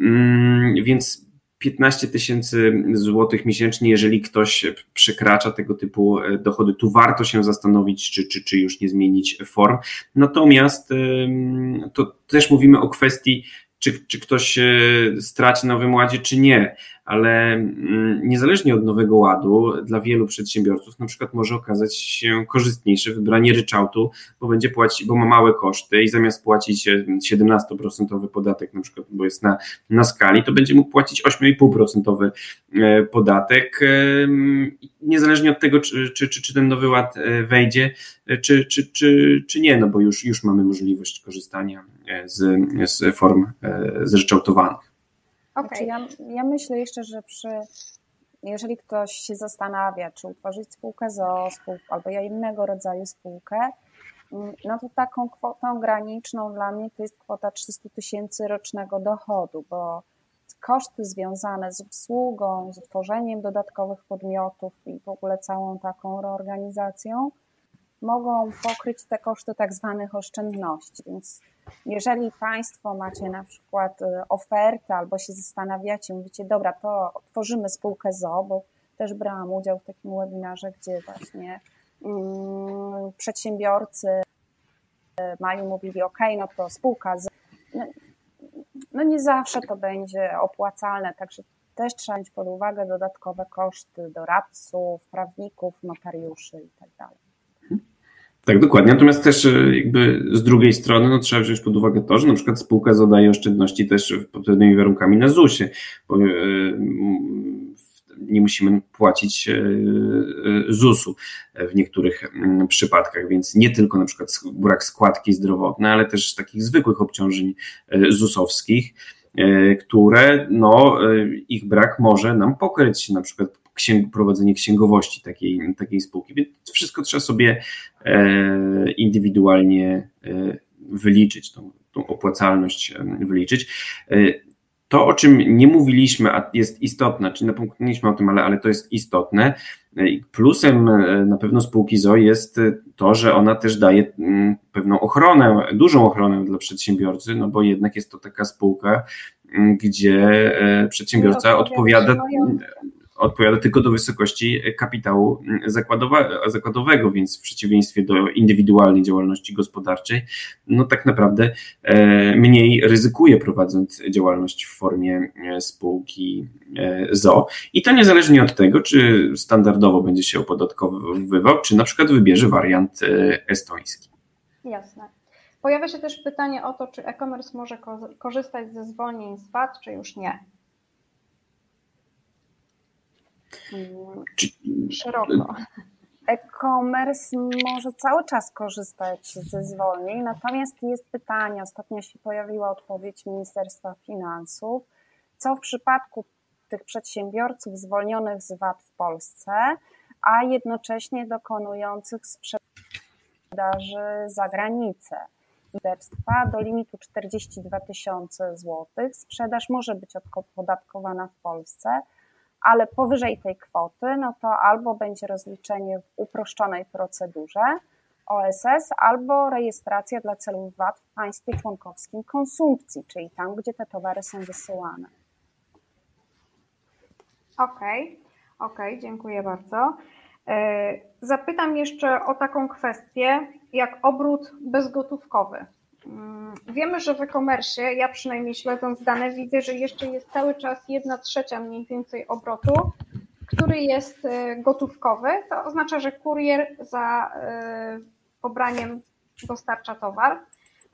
Mm, więc 15 tysięcy złotych miesięcznie, jeżeli ktoś przekracza tego typu e, dochody, tu warto się zastanowić, czy, czy, czy już nie zmienić form. Natomiast to też mówimy o kwestii, czy, czy ktoś straci na Nowym Ładzie, czy nie ale mm, niezależnie od nowego ładu, dla wielu przedsiębiorców na przykład może okazać się korzystniejsze wybranie ryczałtu, bo będzie płacić, bo ma małe koszty i zamiast płacić 17% podatek, na przykład, bo jest na, na skali, to będzie mógł płacić 8,5% e, podatek. Niezależnie od tego, czy, czy, czy, czy ten nowy ład e, wejdzie, e, czy, czy, czy, czy nie, no bo już, już mamy możliwość korzystania z, z form zryczałtowanych. Okay. Znaczy ja, ja myślę jeszcze, że przy, jeżeli ktoś się zastanawia, czy utworzyć spółkę ZO spółkę, albo ja innego rodzaju spółkę, mm, no to taką kwotą graniczną dla mnie to jest kwota 300 tysięcy rocznego dochodu, bo koszty związane z obsługą, z tworzeniem dodatkowych podmiotów i w ogóle całą taką reorganizacją mogą pokryć te koszty tak zwanych oszczędności. Więc jeżeli Państwo macie na przykład y, ofertę albo się zastanawiacie, mówicie, dobra, to tworzymy spółkę ZO, bo też brałam udział w takim webinarze, gdzie właśnie mm, przedsiębiorcy mają mówili, ok, no to spółka ZO. No, no nie zawsze to będzie opłacalne, także też trzeba mieć pod uwagę dodatkowe koszty doradców, prawników, notariuszy itd. Tak, dokładnie. Natomiast też e, jakby z drugiej strony no, trzeba wziąć pod uwagę to, że na przykład spółka zadaje oszczędności też pod pewnymi warunkami na ZUS-ie, bo e, nie musimy płacić e, ZUS-u w niektórych przypadkach, więc nie tylko na przykład brak składki zdrowotnej, ale też takich zwykłych obciążeń ZUS-owskich, które no, ich brak może nam pokryć na przykład księg, prowadzenie księgowości takiej, takiej spółki. Więc wszystko trzeba sobie e, indywidualnie e, wyliczyć, tą, tą opłacalność e, wyliczyć. To, o czym nie mówiliśmy, a jest istotne, czy napomknęliśmy o tym, ale, ale to jest istotne. Plusem na pewno spółki ZO jest to, że ona też daje mm, pewną ochronę, dużą ochronę dla przedsiębiorcy, no bo jednak jest to taka spółka, mm, gdzie przedsiębiorca odpowiada odpowiada tylko do wysokości kapitału zakładowego, więc w przeciwieństwie do indywidualnej działalności gospodarczej, no tak naprawdę e, mniej ryzykuje prowadząc działalność w formie e, spółki e, ZO. I to niezależnie od tego, czy standardowo będzie się opodatkowywał, czy na przykład wybierze wariant estoński. Jasne. Pojawia się też pytanie o to, czy e-commerce może korzystać ze zwolnień z VAT, czy już nie. Szeroko. E-commerce może cały czas korzystać ze zwolnień, natomiast jest pytanie, ostatnio się pojawiła odpowiedź Ministerstwa Finansów, co w przypadku tych przedsiębiorców zwolnionych z VAT w Polsce, a jednocześnie dokonujących sprzedaży za granicę. Liderstwa do limitu 42 tysiące złotych. Sprzedaż może być opodatkowana w Polsce, ale powyżej tej kwoty, no to albo będzie rozliczenie w uproszczonej procedurze OSS, albo rejestracja dla celów VAT w państwie członkowskim konsumpcji, czyli tam, gdzie te towary są wysyłane. Okej, okay, okej, okay, dziękuję bardzo. E, zapytam jeszcze o taką kwestię, jak obrót bezgotówkowy. Mm, wiemy, że w e-commerce, ja przynajmniej śledząc dane, widzę, że jeszcze jest cały czas jedna trzecia mniej więcej obrotu, który jest e, gotówkowy. To oznacza, że kurier za e, pobraniem dostarcza towar.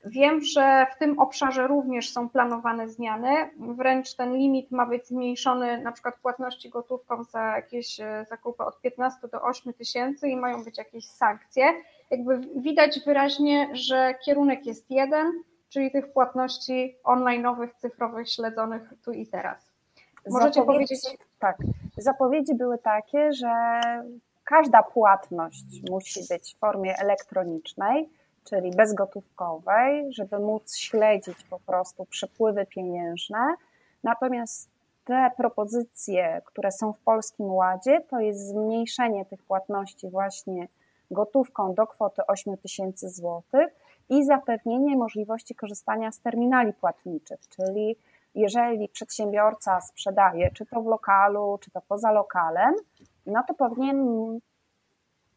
Wiem, że w tym obszarze również są planowane zmiany. Wręcz ten limit ma być zmniejszony, na przykład płatności gotówką za jakieś e, zakupy od 15 do 8 tysięcy i mają być jakieś sankcje jakby widać wyraźnie, że kierunek jest jeden, czyli tych płatności online'owych, cyfrowych, śledzonych tu i teraz. Możecie zapowiedzi, powiedzieć. Tak. Zapowiedzi były takie, że każda płatność musi być w formie elektronicznej, czyli bezgotówkowej, żeby móc śledzić po prostu przepływy pieniężne. Natomiast te propozycje, które są w Polskim Ładzie, to jest zmniejszenie tych płatności właśnie gotówką do kwoty 8 tysięcy złotych i zapewnienie możliwości korzystania z terminali płatniczych, czyli jeżeli przedsiębiorca sprzedaje, czy to w lokalu, czy to poza lokalem, no to powinien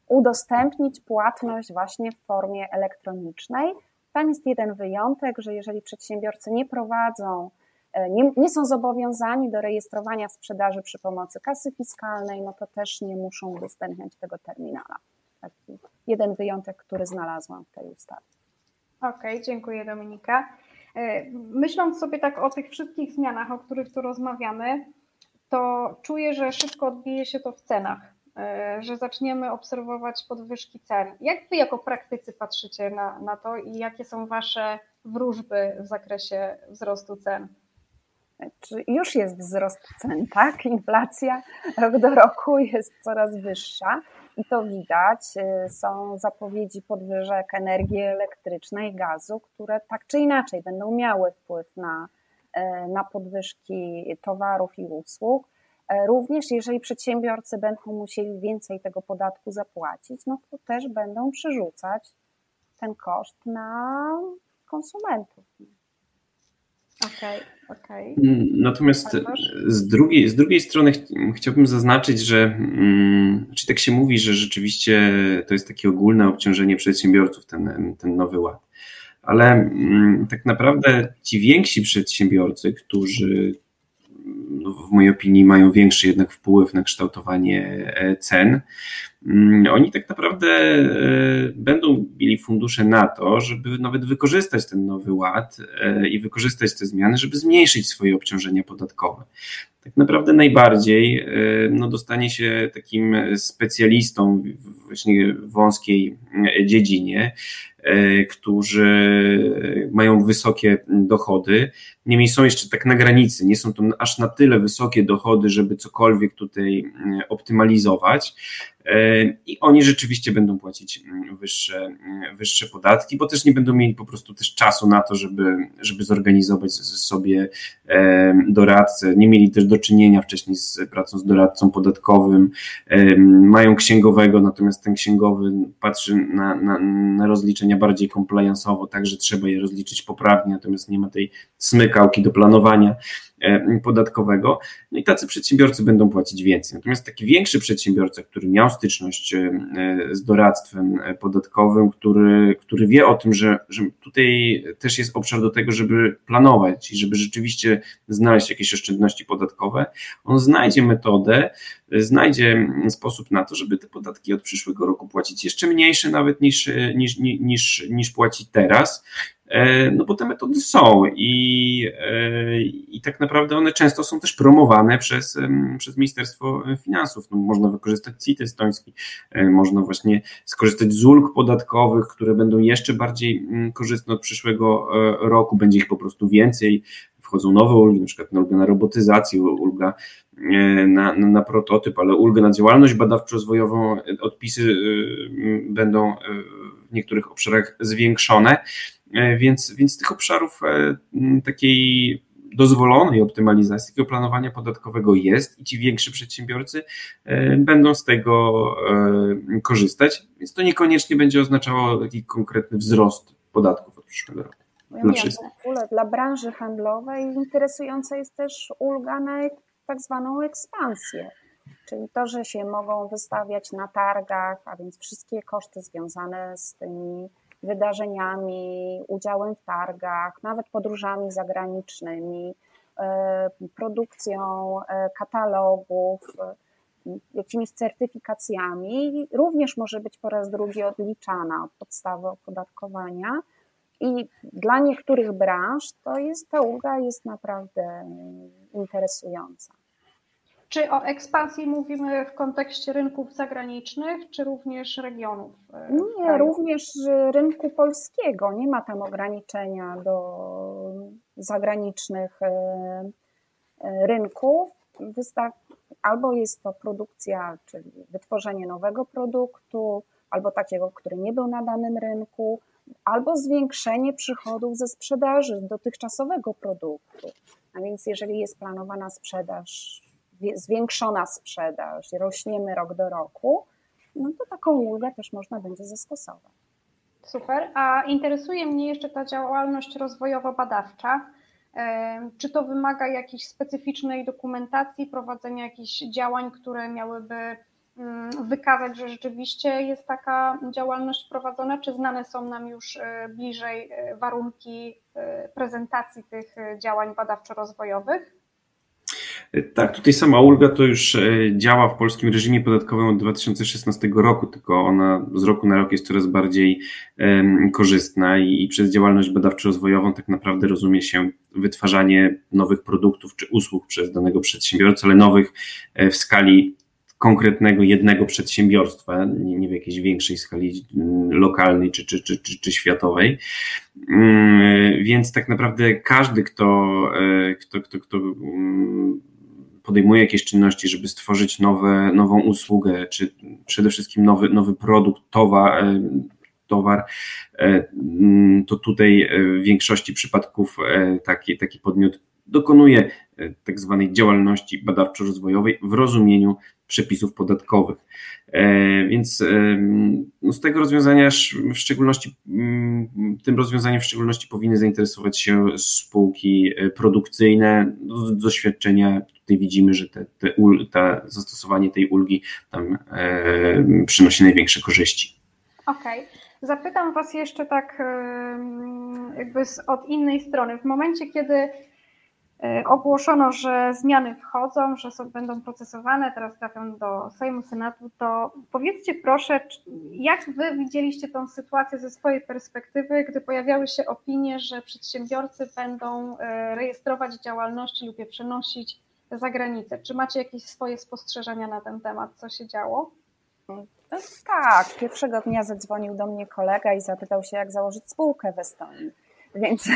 udostępnić płatność właśnie w formie elektronicznej. Tam jest jeden wyjątek, że jeżeli przedsiębiorcy nie prowadzą, e, nie, nie, są zobowiązani do rejestrowania sprzedaży przy pomocy kasy fiskalnej, no to też nie muszą udostępniać tego terminala taki jeden wyjątek, który znalazłam w tej ustawie. Okej, okay, dziękuję Dominika. E, myśląc sobie tak o tych wszystkich zmianach, o których tu rozmawiamy, to czuję, że szybko odbije się to w cenach, e, że zaczniemy obserwować podwyżki cen. Jak Wy jako praktycy patrzycie na, na to i jakie są Wasze wróżby w zakresie wzrostu cen? Już jest wzrost cen, tak? Inflacja rok do roku jest coraz wyższa i to widać. Y, są zapowiedzi podwyżek energii elektrycznej, gazu, które tak czy inaczej będą miały wpływ na, na podwyżki towarów i usług. Również jeżeli przedsiębiorcy będą musieli więcej tego podatku zapłacić, no to też będą przerzucać ten koszt na konsumentów. Okay. Okay. Natomiast z drugiej, z drugiej strony ch chciałbym zaznaczyć, że mm, czy tak się mówi, że rzeczywiście to jest takie ogólne obciążenie przedsiębiorców, ten, ten nowy ład. Ale mm, tak naprawdę ci więksi przedsiębiorcy, którzy w mojej opinii mają większy jednak wpływ na kształtowanie e, cen, Mm, oni tak naprawdę e, będą mieli fundusze na to, żeby nawet wykorzystać ten nowy ład e, i wykorzystać te zmiany, żeby zmniejszyć swoje obciążenia podatkowe. Tak naprawdę najbardziej e, no, dostanie się takim specjalistą w właśnie wąskiej dziedzinie, którzy mają wysokie dochody. Niemniej są jeszcze tak na granicy, nie są to aż na tyle wysokie dochody, żeby cokolwiek tutaj optymalizować. E, i oni rzeczywiście będą płacić mm, wyższe, mm, wyższe podatki, bo też nie będą mieli po prostu też czasu na to, żeby, żeby zorganizować sobie e, doradcę. Nie mieli też do czynienia wcześniej z pracą z doradcą podatkowym, e, mają księgowego, natomiast ten księgowy patrzy na, na, na rozliczenia bardziej compliance'owo, tak, że trzeba je rozliczyć poprawnie, natomiast nie ma tej smykałki do planowania. E, podatkowego. No i tacy przedsiębiorcy będą płacić więcej. Natomiast taki większy przedsiębiorca, który miał styczność e, z doradztwem podatkowym, który, który wie o tym, że, że tutaj też jest obszar do tego, żeby planować i żeby rzeczywiście znaleźć jakieś oszczędności podatkowe, on znajdzie metodę, znajdzie sposób na to, żeby te podatki od przyszłego roku płacić jeszcze mniejsze nawet niż, niż, niż, niż płaci teraz. E, no bo te metody są i, e, i tak naprawdę one często są też promowane przez, przez Ministerstwo Finansów. No, można wykorzystać CIT estoński, e, można właśnie skorzystać z ulg podatkowych, które będą jeszcze bardziej mm, korzystne od przyszłego roku, będzie ich po prostu więcej, wchodzą nowe ulgi, na przykład ulga na robotyzację, ulga na, na, na prototyp, ale ulga na działalność badawczo-rozwojową, odpisy będą w niektórych obszarach zwiększone. E, więc, więc tych obszarów e, takiej dozwolonej optymalizacji, takiego planowania podatkowego jest i ci więksi przedsiębiorcy e, będą z tego korzystać, więc to niekoniecznie będzie oznaczało taki konkretny wzrost podatków od przyszłego roku. Dla, w ogóle dla branży handlowej interesująca jest też ulga na tak zwaną ekspansję, czyli to, że się mogą wystawiać na targach, a więc wszystkie koszty związane z tymi wydarzeniami, udziałem w targach, nawet podróżami zagranicznymi, e, produkcją e, katalogów, e, jakimiś certyfikacjami, również może być po raz drugi odliczana od podstawy opodatkowania. I dla niektórych branż to jest ta ulga jest naprawdę interesująca. Czy o ekspansji mówimy w kontekście rynków zagranicznych, czy również regionów? E, Nie, kraju? również rynku polskiego. Nie ma tam ograniczenia do zagranicznych e, e, rynków. Albo jest to produkcja, czyli wytworzenie nowego produktu, albo takiego, który nie był na danym rynku, albo zwiększenie przychodów ze sprzedaży dotychczasowego produktu. A więc jeżeli jest planowana sprzedaż zwiększona sprzedaż, rośniemy rok do roku, no to taką ulgę też można będzie zastosować. Super. A interesuje mnie jeszcze ta działalność rozwojowo-badawcza. Czy to wymaga jakiejś specyficznej dokumentacji, prowadzenia jakichś działań, które miałyby mm, wykazać, że rzeczywiście jest taka działalność prowadzona, czy znane są nam już e, bliżej e, warunki e, prezentacji tych działań badawczo-rozwojowych? Tak, tutaj sama ulga to już e, działa w polskim reżimie podatkowym od 2016 roku, tylko ona z roku na rok jest coraz bardziej korzystna i, i przez działalność badawczo-rozwojową tak naprawdę rozumie się wytwarzanie nowych produktów czy usług przez danego przedsiębiorcę, ale nowych e, w skali konkretnego jednego przedsiębiorstwa, nie, w jakiejś większej skali lokalnej czy, czy, czy, czy, czy światowej. Mm, więc tak naprawdę każdy, kto, e, kto, kto, kto mm, podejmuje jakieś czynności, żeby stworzyć nowe, nową usługę, czy przede wszystkim nowy, nowy produkt, towar, e, towar, e, mm, to tutaj w większości przypadków taki, taki podmiot dokonuje tak zwanej działalności badawczo-rozwojowej w rozumieniu przepisów podatkowych. E, więc e, no z tego rozwiązania w szczególności, mm, tym rozwiązaniem w szczególności powinny zainteresować się spółki e, produkcyjne. Z doświadczenia tutaj widzimy, że te, te, zastosowanie tej ulgi tam przynosi największe korzyści. Okej. Okay. Zapytam Was jeszcze tak jakby z, od innej strony. W momencie, kiedy ogłoszono, że zmiany wchodzą, że są, będą procesowane, teraz trafią do Sejmu, Senatu, to powiedzcie proszę, jak Wy widzieliście tą sytuację ze swojej perspektywy, gdy pojawiały się opinie, że przedsiębiorcy będą e, rejestrować działalności lub je przenosić za granicę? Czy macie jakieś swoje spostrzeżenia na ten temat, co się działo? Tak, pierwszego dnia zadzwonił do mnie kolega i zapytał się, jak założyć spółkę w Estonii. Więc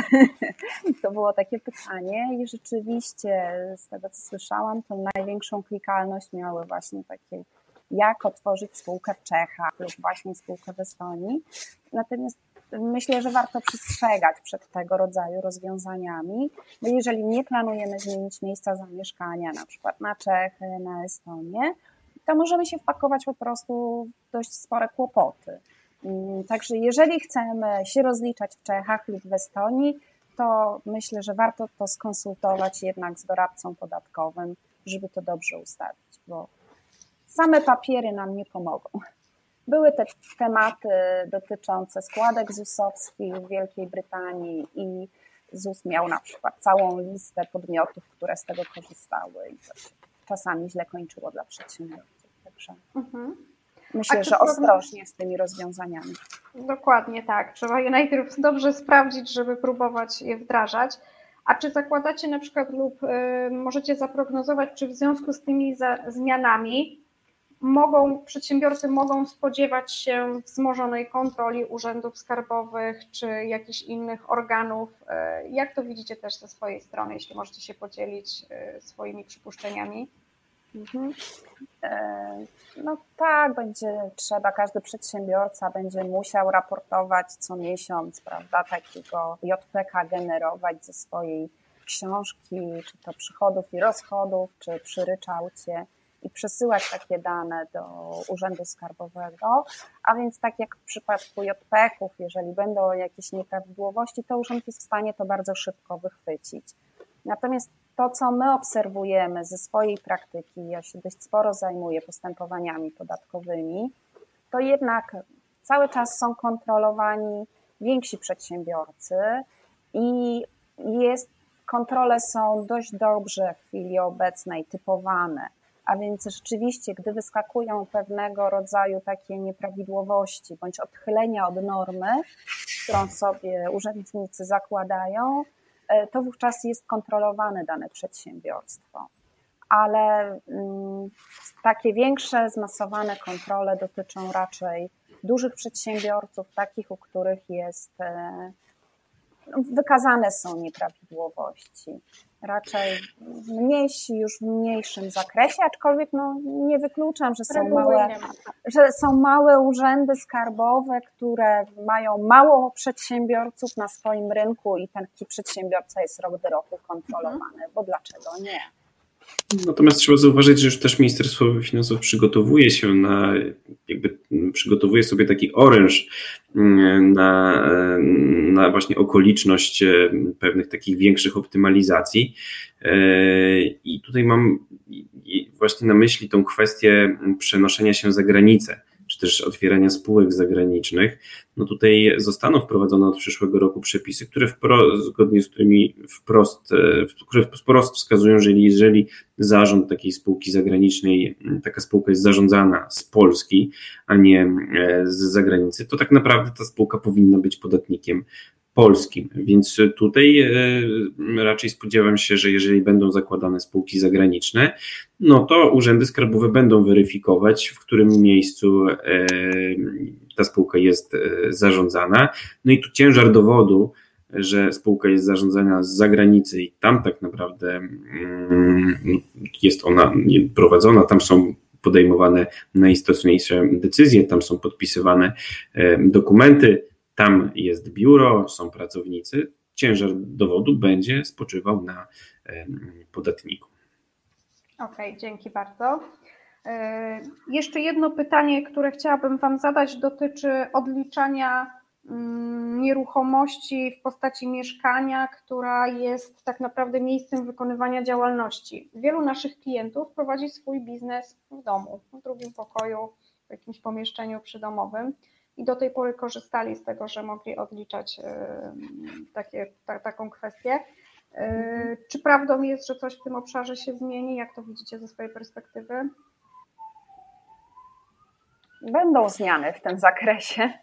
to było takie pytanie i rzeczywiście z tego co słyszałam, to największą klikalność miały właśnie takie jak otworzyć spółkę w Czechach lub właśnie spółkę w Estonii. Natomiast myślę, że warto przestrzegać przed tego rodzaju rozwiązaniami, bo jeżeli nie planujemy zmienić miejsca zamieszkania, na przykład na Czechy, na Estonię, to możemy się wpakować po prostu w dość spore kłopoty. Mm, także jeżeli chcemy się rozliczać w Czechach lub w Estonii, to myślę, że warto to skonsultować jednak z doradcą podatkowym, żeby to dobrze ustawić, bo same papiery nam nie pomogą. Były te tematy dotyczące składek ZUS-owskich w Wielkiej Brytanii i ZUS miał na przykład całą listę podmiotów, które z tego korzystały i to się czasami źle kończyło dla przedsiębiorców. Także. Mhm. Myślę, że ostrożnie z tymi rozwiązaniami. Dokładnie tak. Trzeba je najpierw dobrze sprawdzić, żeby próbować je wdrażać. A czy zakładacie na przykład lub y, możecie zaprognozować, czy w związku z tymi za, zmianami mogą, przedsiębiorcy mogą spodziewać się wzmożonej kontroli urzędów skarbowych czy jakichś innych organów? Y, jak to widzicie też ze swojej strony, jeśli możecie się podzielić y, swoimi przypuszczeniami? Mhm. E, no tak, będzie trzeba, każdy przedsiębiorca będzie musiał raportować co miesiąc, prawda, takiego JPK generować ze swojej książki, czy to przychodów i rozchodów, czy przy ryczałcie i przesyłać takie dane do Urzędu Skarbowego, a więc tak jak w przypadku JPK-ów, jeżeli będą jakieś nieprawidłowości, to urząd jest w stanie to bardzo szybko wychwycić. Natomiast to, co my obserwujemy ze swojej praktyki, ja się dość sporo zajmuję postępowaniami podatkowymi, to jednak cały czas są kontrolowani więksi przedsiębiorcy i jest, kontrole są dość dobrze w chwili obecnej typowane. A więc rzeczywiście, gdy wyskakują pewnego rodzaju takie nieprawidłowości bądź odchylenia od normy, którą sobie urzędnicy zakładają, to wówczas jest kontrolowane dane przedsiębiorstwo. Ale mm, takie większe, zmasowane kontrole dotyczą raczej dużych przedsiębiorców, takich, u których jest e, no, wykazane są nieprawidłowości. Raczej mniejsi, już w mniejszym zakresie, aczkolwiek no, nie wykluczam, że są, małe, że są małe urzędy skarbowe, które mają mało przedsiębiorców na swoim rynku i taki przedsiębiorca jest rok do roku kontrolowany, mhm. bo dlaczego nie? Natomiast trzeba zauważyć, że już też Ministerstwo Finansów przygotowuje się na, jakby przygotowuje sobie taki oręż mm, na, na właśnie okoliczność e, pewnych takich większych optymalizacji. E, I tutaj mam właśnie na myśli tą kwestię przenoszenia się za granicę czy też otwierania spółek zagranicznych, no tutaj zostaną wprowadzone od przyszłego roku przepisy, które wprost, zgodnie z którymi wprost, e, które wprost wskazują, że jeżeli zarząd takiej spółki zagranicznej, taka spółka jest zarządzana z Polski, a nie e, z zagranicy, to tak naprawdę ta spółka powinna być podatnikiem polskim. Więc tutaj e, raczej spodziewam się, że jeżeli będą zakładane spółki zagraniczne, no to urzędy skarbowe będą weryfikować, w którym miejscu e, ta spółka jest e, zarządzana. No i tu ciężar dowodu, że spółka jest zarządzana z zagranicy i tam tak naprawdę mm, jest ona prowadzona, tam są podejmowane najistotniejsze decyzje, tam są podpisywane dokumenty tam jest biuro, są pracownicy, ciężar dowodu będzie spoczywał na podatniku. Okej, okay, dzięki bardzo. E, jeszcze jedno pytanie, które chciałabym Wam zadać, dotyczy odliczania mm, nieruchomości w postaci mieszkania, która jest tak naprawdę miejscem wykonywania działalności. Wielu naszych klientów prowadzi swój biznes w domu, w drugim pokoju, w jakimś pomieszczeniu przydomowym i do tej pory korzystali z tego, że mogli odliczać takie, ta, taką kwestię. E, czy prawdą jest, że coś w tym obszarze się zmieni? Jak to widzicie ze swojej perspektywy? Będą zmiany w tym zakresie,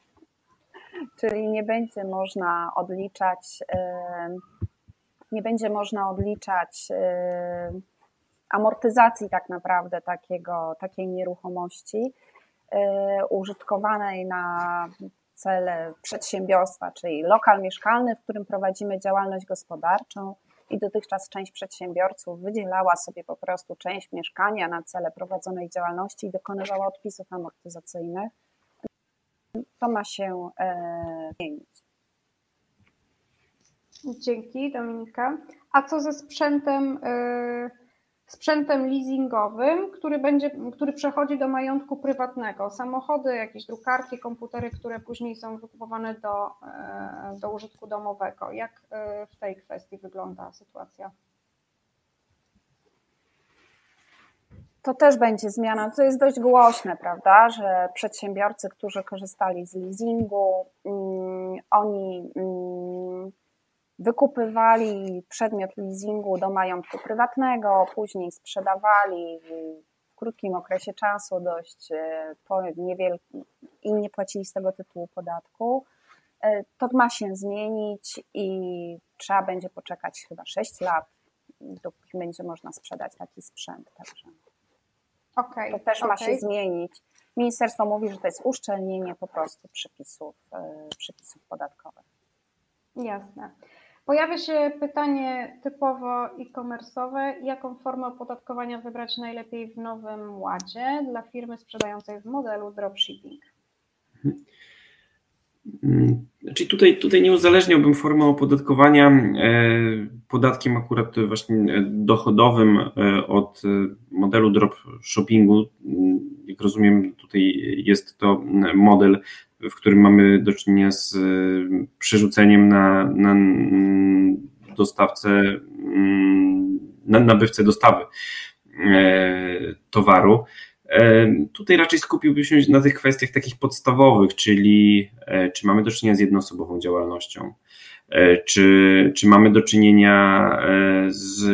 czyli nie będzie można odliczać, nie będzie można odliczać amortyzacji tak naprawdę takiego, takiej nieruchomości użytkowanej na cele przedsiębiorstwa, czyli lokal mieszkalny, w którym prowadzimy działalność gospodarczą i dotychczas część przedsiębiorców wydzielała sobie po prostu część mieszkania na cele prowadzonej działalności i dokonywała odpisów amortyzacyjnych. To ma się e, zmienić. Dzięki Dominika. A co ze sprzętem? Yy sprzętem leasingowym, który, będzie, który przechodzi do majątku prywatnego. Samochody, jakieś drukarki, komputery, które później są wykupowane do, e, do użytku domowego. Jak e, w tej kwestii wygląda sytuacja? To też będzie zmiana. To jest dość głośne, prawda, że przedsiębiorcy, którzy korzystali z leasingu, mm, oni mm, wykupywali przedmiot leasingu do majątku prywatnego, później sprzedawali w krótkim okresie czasu dość e, niewielki i nie płacili z tego tytułu podatku. E, to ma się zmienić i trzeba będzie poczekać chyba 6 lat, dopóki będzie można sprzedać taki sprzęt. Także okay, to też okay. ma się zmienić. Ministerstwo mówi, że to jest uszczelnienie po prostu przepisów, e, przepisów podatkowych. Jasne. Pojawia się pytanie typowo e-commerce'owe, jaką formę opodatkowania wybrać najlepiej w nowym ładzie dla firmy sprzedającej w modelu dropshipping? Czyli tutaj, tutaj nie uzależniałbym formy opodatkowania e, podatkiem akurat właśnie dochodowym e, od modelu dropshippingu. Jak rozumiem, tutaj jest to model w którym mamy do czynienia z e, przerzuceniem na, na dostawcę, mm, na nabywcę dostawy e, towaru. E, tutaj raczej skupiłbym się na tych kwestiach takich podstawowych, czyli czy mamy do czynienia z jednoosobową działalnością, czy, czy mamy do czynienia z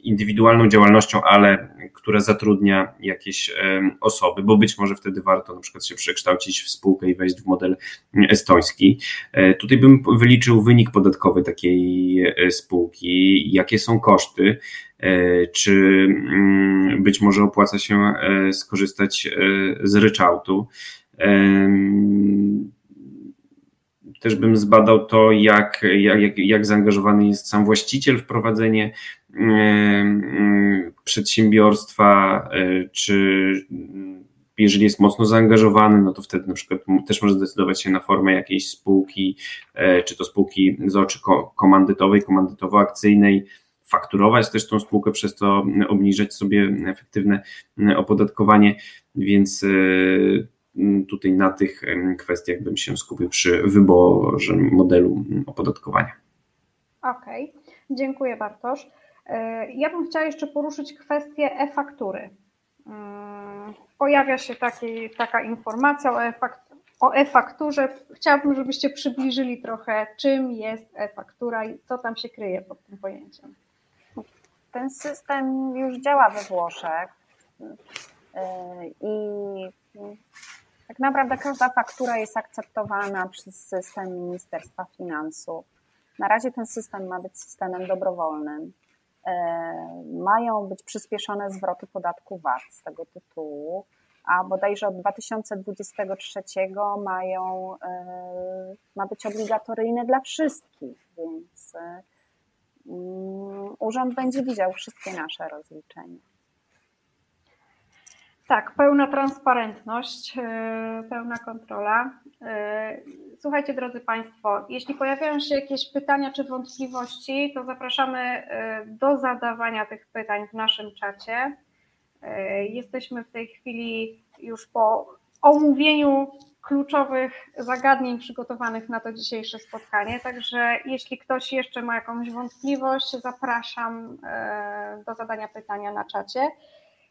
indywidualną działalnością, ale która zatrudnia jakieś osoby, bo być może wtedy warto na przykład się przekształcić w spółkę i wejść w model estoński. E, tutaj bym wyliczył wynik podatkowy takiej e, spółki, jakie są koszty, e, czy mm, być może opłaca się skorzystać z ryczałtu. Też bym zbadał to, jak, jak, jak zaangażowany jest sam właściciel w prowadzenie przedsiębiorstwa, e, czy jeżeli jest mocno zaangażowany, no to wtedy na przykład też może zdecydować się na formę jakiejś spółki, czy to spółki z oczy komandytowej, komandytowo-akcyjnej, fakturować też tą spółkę, przez to obniżać sobie efektywne opodatkowanie, więc tutaj na tych kwestiach bym się skupił przy wyborze modelu opodatkowania. Okej, okay. dziękuję Bartosz. E, ja bym chciała jeszcze poruszyć kwestię e-faktury. Mm, pojawia się taki, taka informacja o e-fakturze. Chciałabym, żebyście przybliżyli trochę, czym jest e-faktura i co tam się kryje pod tym pojęciem. Ten system już działa we Włoszech e, i tak naprawdę każda faktura jest akceptowana przez system Ministerstwa Finansów. Na razie ten system ma być systemem dobrowolnym. E, mają być przyspieszone zwroty podatku VAT z tego tytułu, a bodajże od 2023 mają, e, ma być obligatoryjne dla wszystkich, więc e, mm, urząd będzie widział wszystkie nasze rozliczenia. Tak, pełna transparentność, pełna kontrola. Słuchajcie, drodzy Państwo, jeśli pojawiają się jakieś pytania czy wątpliwości, to zapraszamy do zadawania tych pytań w naszym czacie. Jesteśmy w tej chwili już po omówieniu kluczowych zagadnień przygotowanych na to dzisiejsze spotkanie. Także jeśli ktoś jeszcze ma jakąś wątpliwość, zapraszam do zadania pytania na czacie.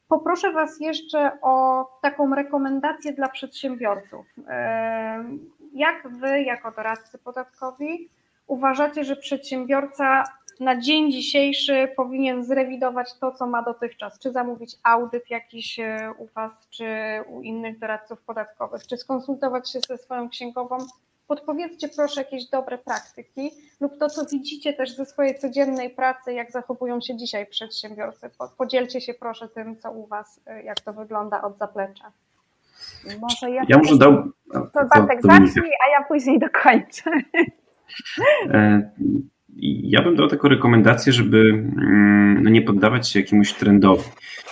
Poproszę Was jeszcze o taką rekomendację dla przedsiębiorców. Jak Wy, jako doradcy podatkowi, uważacie, że przedsiębiorca na dzień dzisiejszy powinien zrewidować to, co ma dotychczas, czy zamówić audyt jakiś e, u Was, czy u innych doradców podatkowych, czy skonsultować się ze swoją księgową. Podpowiedzcie proszę jakieś dobre praktyki lub to, co widzicie też ze swojej codziennej pracy, jak zachowują się dzisiaj przedsiębiorcy. Podzielcie się proszę tym, co u Was, e, jak to wygląda od zaplecza. Może ja, ja może dał. To Bartek zacznij, a ja później dokończę. E, ja bym dał taką rekomendację, żeby mm, no nie poddawać się jakiemuś trendowi.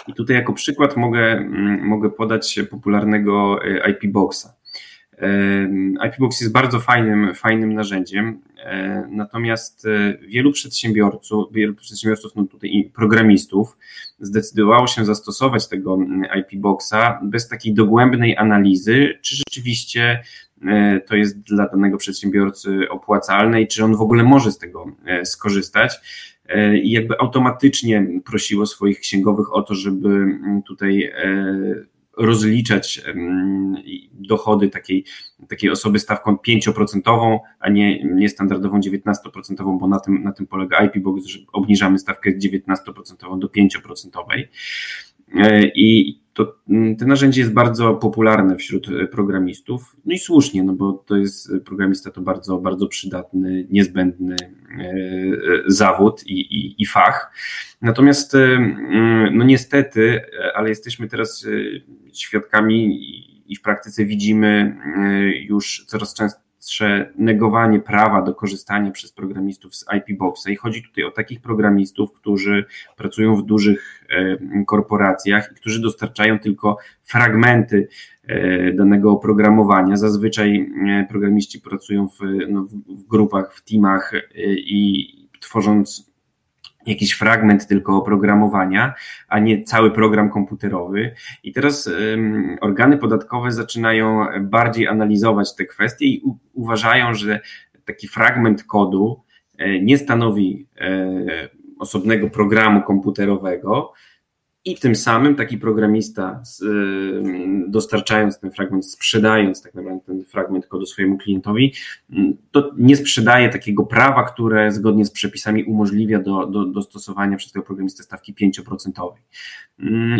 I tutaj jako przykład mogę, mm, mogę podać popularnego e, IP Boxa. IP Box jest bardzo fajnym, fajnym narzędziem, natomiast e, wielu przedsiębiorców, wielu przedsiębiorców, no tutaj programistów, zdecydowało się zastosować tego mm, IP Boxa bez takiej dogłębnej analizy, czy rzeczywiście E, to jest dla danego przedsiębiorcy opłacalne i czy on w ogóle może z tego e, skorzystać. I jakby automatycznie prosiło swoich księgowych o to, żeby tutaj rozliczać dochody takiej, takiej osoby stawką 5%, a nie, nie standardową 19%, bo na tym, na tym polega IP, bo obniżamy stawkę 19% do 5%. I to mm, to narzędzie jest bardzo popularne wśród e, programistów. No i słusznie, no bo to jest e, programista to bardzo, bardzo przydatny, niezbędny e, zawód i, i, i fach. Natomiast mm, no niestety, ale jesteśmy teraz świadkami i w praktyce widzimy już coraz częściej negowanie prawa do korzystania przez programistów z IP Boxa. I chodzi tutaj o takich programistów, którzy pracują w dużych e, korporacjach i którzy dostarczają tylko fragmenty e, danego oprogramowania. Zazwyczaj e, programiści pracują w, no, w grupach, w teamach i tworząc jakiś fragment tylko oprogramowania, a nie cały program komputerowy. I teraz um, organy podatkowe zaczynają bardziej analizować te kwestie i u, uważają, że taki fragment kodu e, nie stanowi e, osobnego programu komputerowego, i tym samym taki programista, dostarczając ten fragment, sprzedając tak naprawdę ten fragment kodu swojemu klientowi, to nie sprzedaje takiego prawa, które zgodnie z przepisami umożliwia do, do, do stosowania przez tego programistę stawki 5%.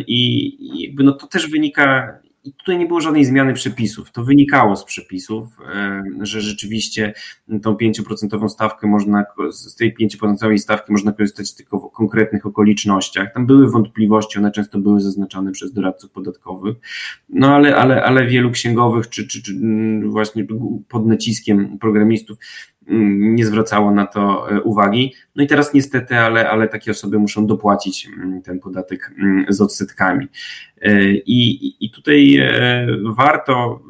I jakby no to też wynika i tutaj nie było żadnej zmiany przepisów. To wynikało z przepisów, e, że rzeczywiście tą 5% stawkę można, z tej 5% stawki można korzystać tylko w konkretnych okolicznościach. Tam były wątpliwości, one często były zaznaczane przez doradców podatkowych, no ale, ale, ale wielu księgowych, czy, czy, czy mm, właśnie pod naciskiem programistów nie zwracało na to e, uwagi. No i teraz niestety, ale, ale takie osoby muszą dopłacić mm, ten podatek mm, z odsetkami. E, I, i tutaj e, warto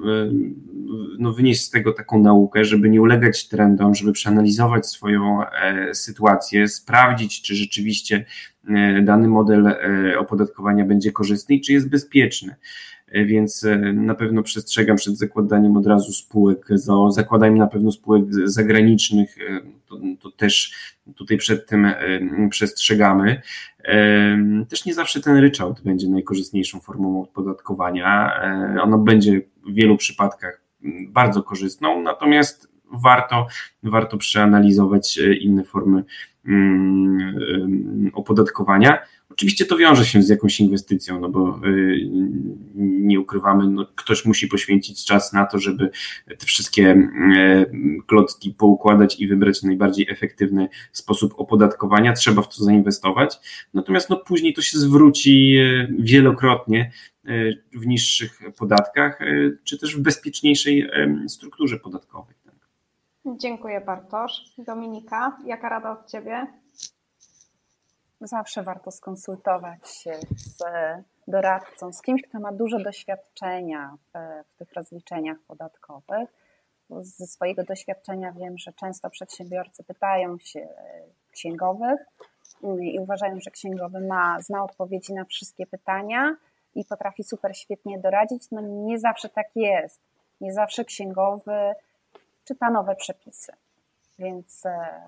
no, wynieść z tego taką naukę, żeby nie ulegać trendom, żeby przeanalizować swoją sytuację, sprawdzić, czy rzeczywiście dany model opodatkowania będzie korzystny i czy jest bezpieczny. E, więc e, na pewno przestrzegam przed zakładaniem od razu spółek ZO, zakładaniem na pewno spółek zagranicznych, e, to, to też tutaj przed tym przestrzegamy. Też nie zawsze ten ryczałt będzie najkorzystniejszą formą opodatkowania. Ono będzie w wielu przypadkach bardzo korzystną, natomiast warto, warto przeanalizować inne formy opodatkowania. Oczywiście to wiąże się z jakąś inwestycją, no bo y, nie ukrywamy, no ktoś musi poświęcić czas na to, żeby te wszystkie y, klocki poukładać i wybrać najbardziej efektywny sposób opodatkowania. Trzeba w to zainwestować. Natomiast no później to się zwróci y, wielokrotnie w niższych podatkach, czy też w bezpieczniejszej strukturze podatkowej. Tak. Dziękuję Bartosz. Dominika, jaka rada od Ciebie? Zawsze warto skonsultować się z doradcą, z kimś, kto ma dużo doświadczenia w, w tych rozliczeniach podatkowych. Ze swojego doświadczenia wiem, że często przedsiębiorcy pytają się księgowych i uważają, że księgowy ma, zna odpowiedzi na wszystkie pytania i potrafi super świetnie doradzić. No nie zawsze tak jest. Nie zawsze księgowy czyta nowe przepisy. Więc e,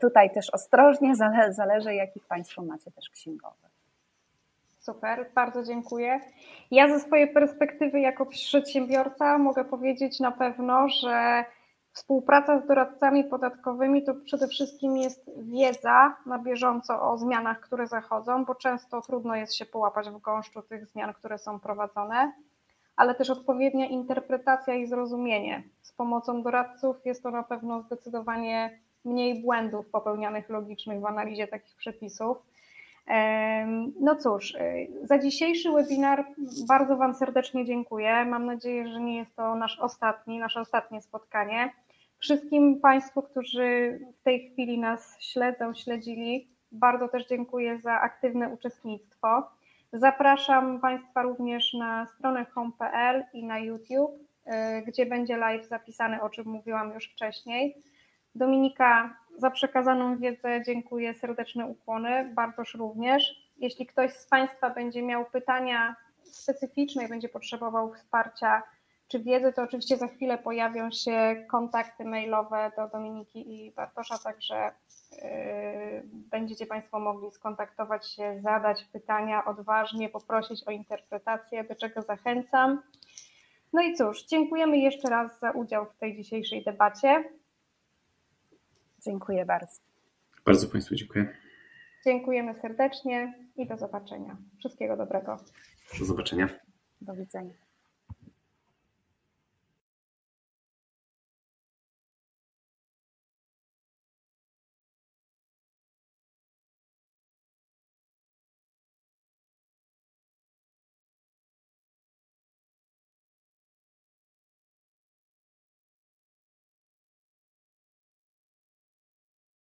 tutaj też ostrożnie zale, zależy, jakich Państwo macie też księgowych. Super, bardzo dziękuję. Ja ze swojej perspektywy jako przedsiębiorca mogę powiedzieć na pewno, że współpraca z doradcami podatkowymi to przede wszystkim jest wiedza na bieżąco o zmianach, które zachodzą, bo często trudno jest się połapać w gąszczu tych zmian, które są prowadzone, ale też odpowiednia interpretacja i zrozumienie. Z pomocą doradców jest to na pewno zdecydowanie mniej błędów popełnianych logicznych w analizie takich przepisów. No cóż, y, za dzisiejszy webinar bardzo Wam serdecznie dziękuję. Mam nadzieję, że nie jest to nasz ostatni, nasze ostatnie spotkanie. Wszystkim Państwu, którzy w tej chwili nas śledzą, śledzili, bardzo też dziękuję za aktywne uczestnictwo. Zapraszam Państwa również na stronę home.pl i na YouTube, y, gdzie będzie live zapisany, o czym mówiłam już wcześniej. Dominika, za przekazaną wiedzę dziękuję, serdeczne ukłony, Bartosz również. Jeśli ktoś z Państwa będzie miał pytania specyficzne i będzie potrzebował wsparcia czy wiedzy, to oczywiście za chwilę pojawią się kontakty mailowe do Dominiki i Bartosza, także yy, będziecie Państwo mogli skontaktować się, zadać pytania odważnie, poprosić o interpretację, do czego zachęcam. No i cóż, dziękujemy jeszcze raz za udział w tej dzisiejszej debacie. Dziękuję bardzo. Bardzo Państwu dziękuję. Dziękujemy serdecznie i do zobaczenia. Wszystkiego dobrego. Do zobaczenia. Do widzenia.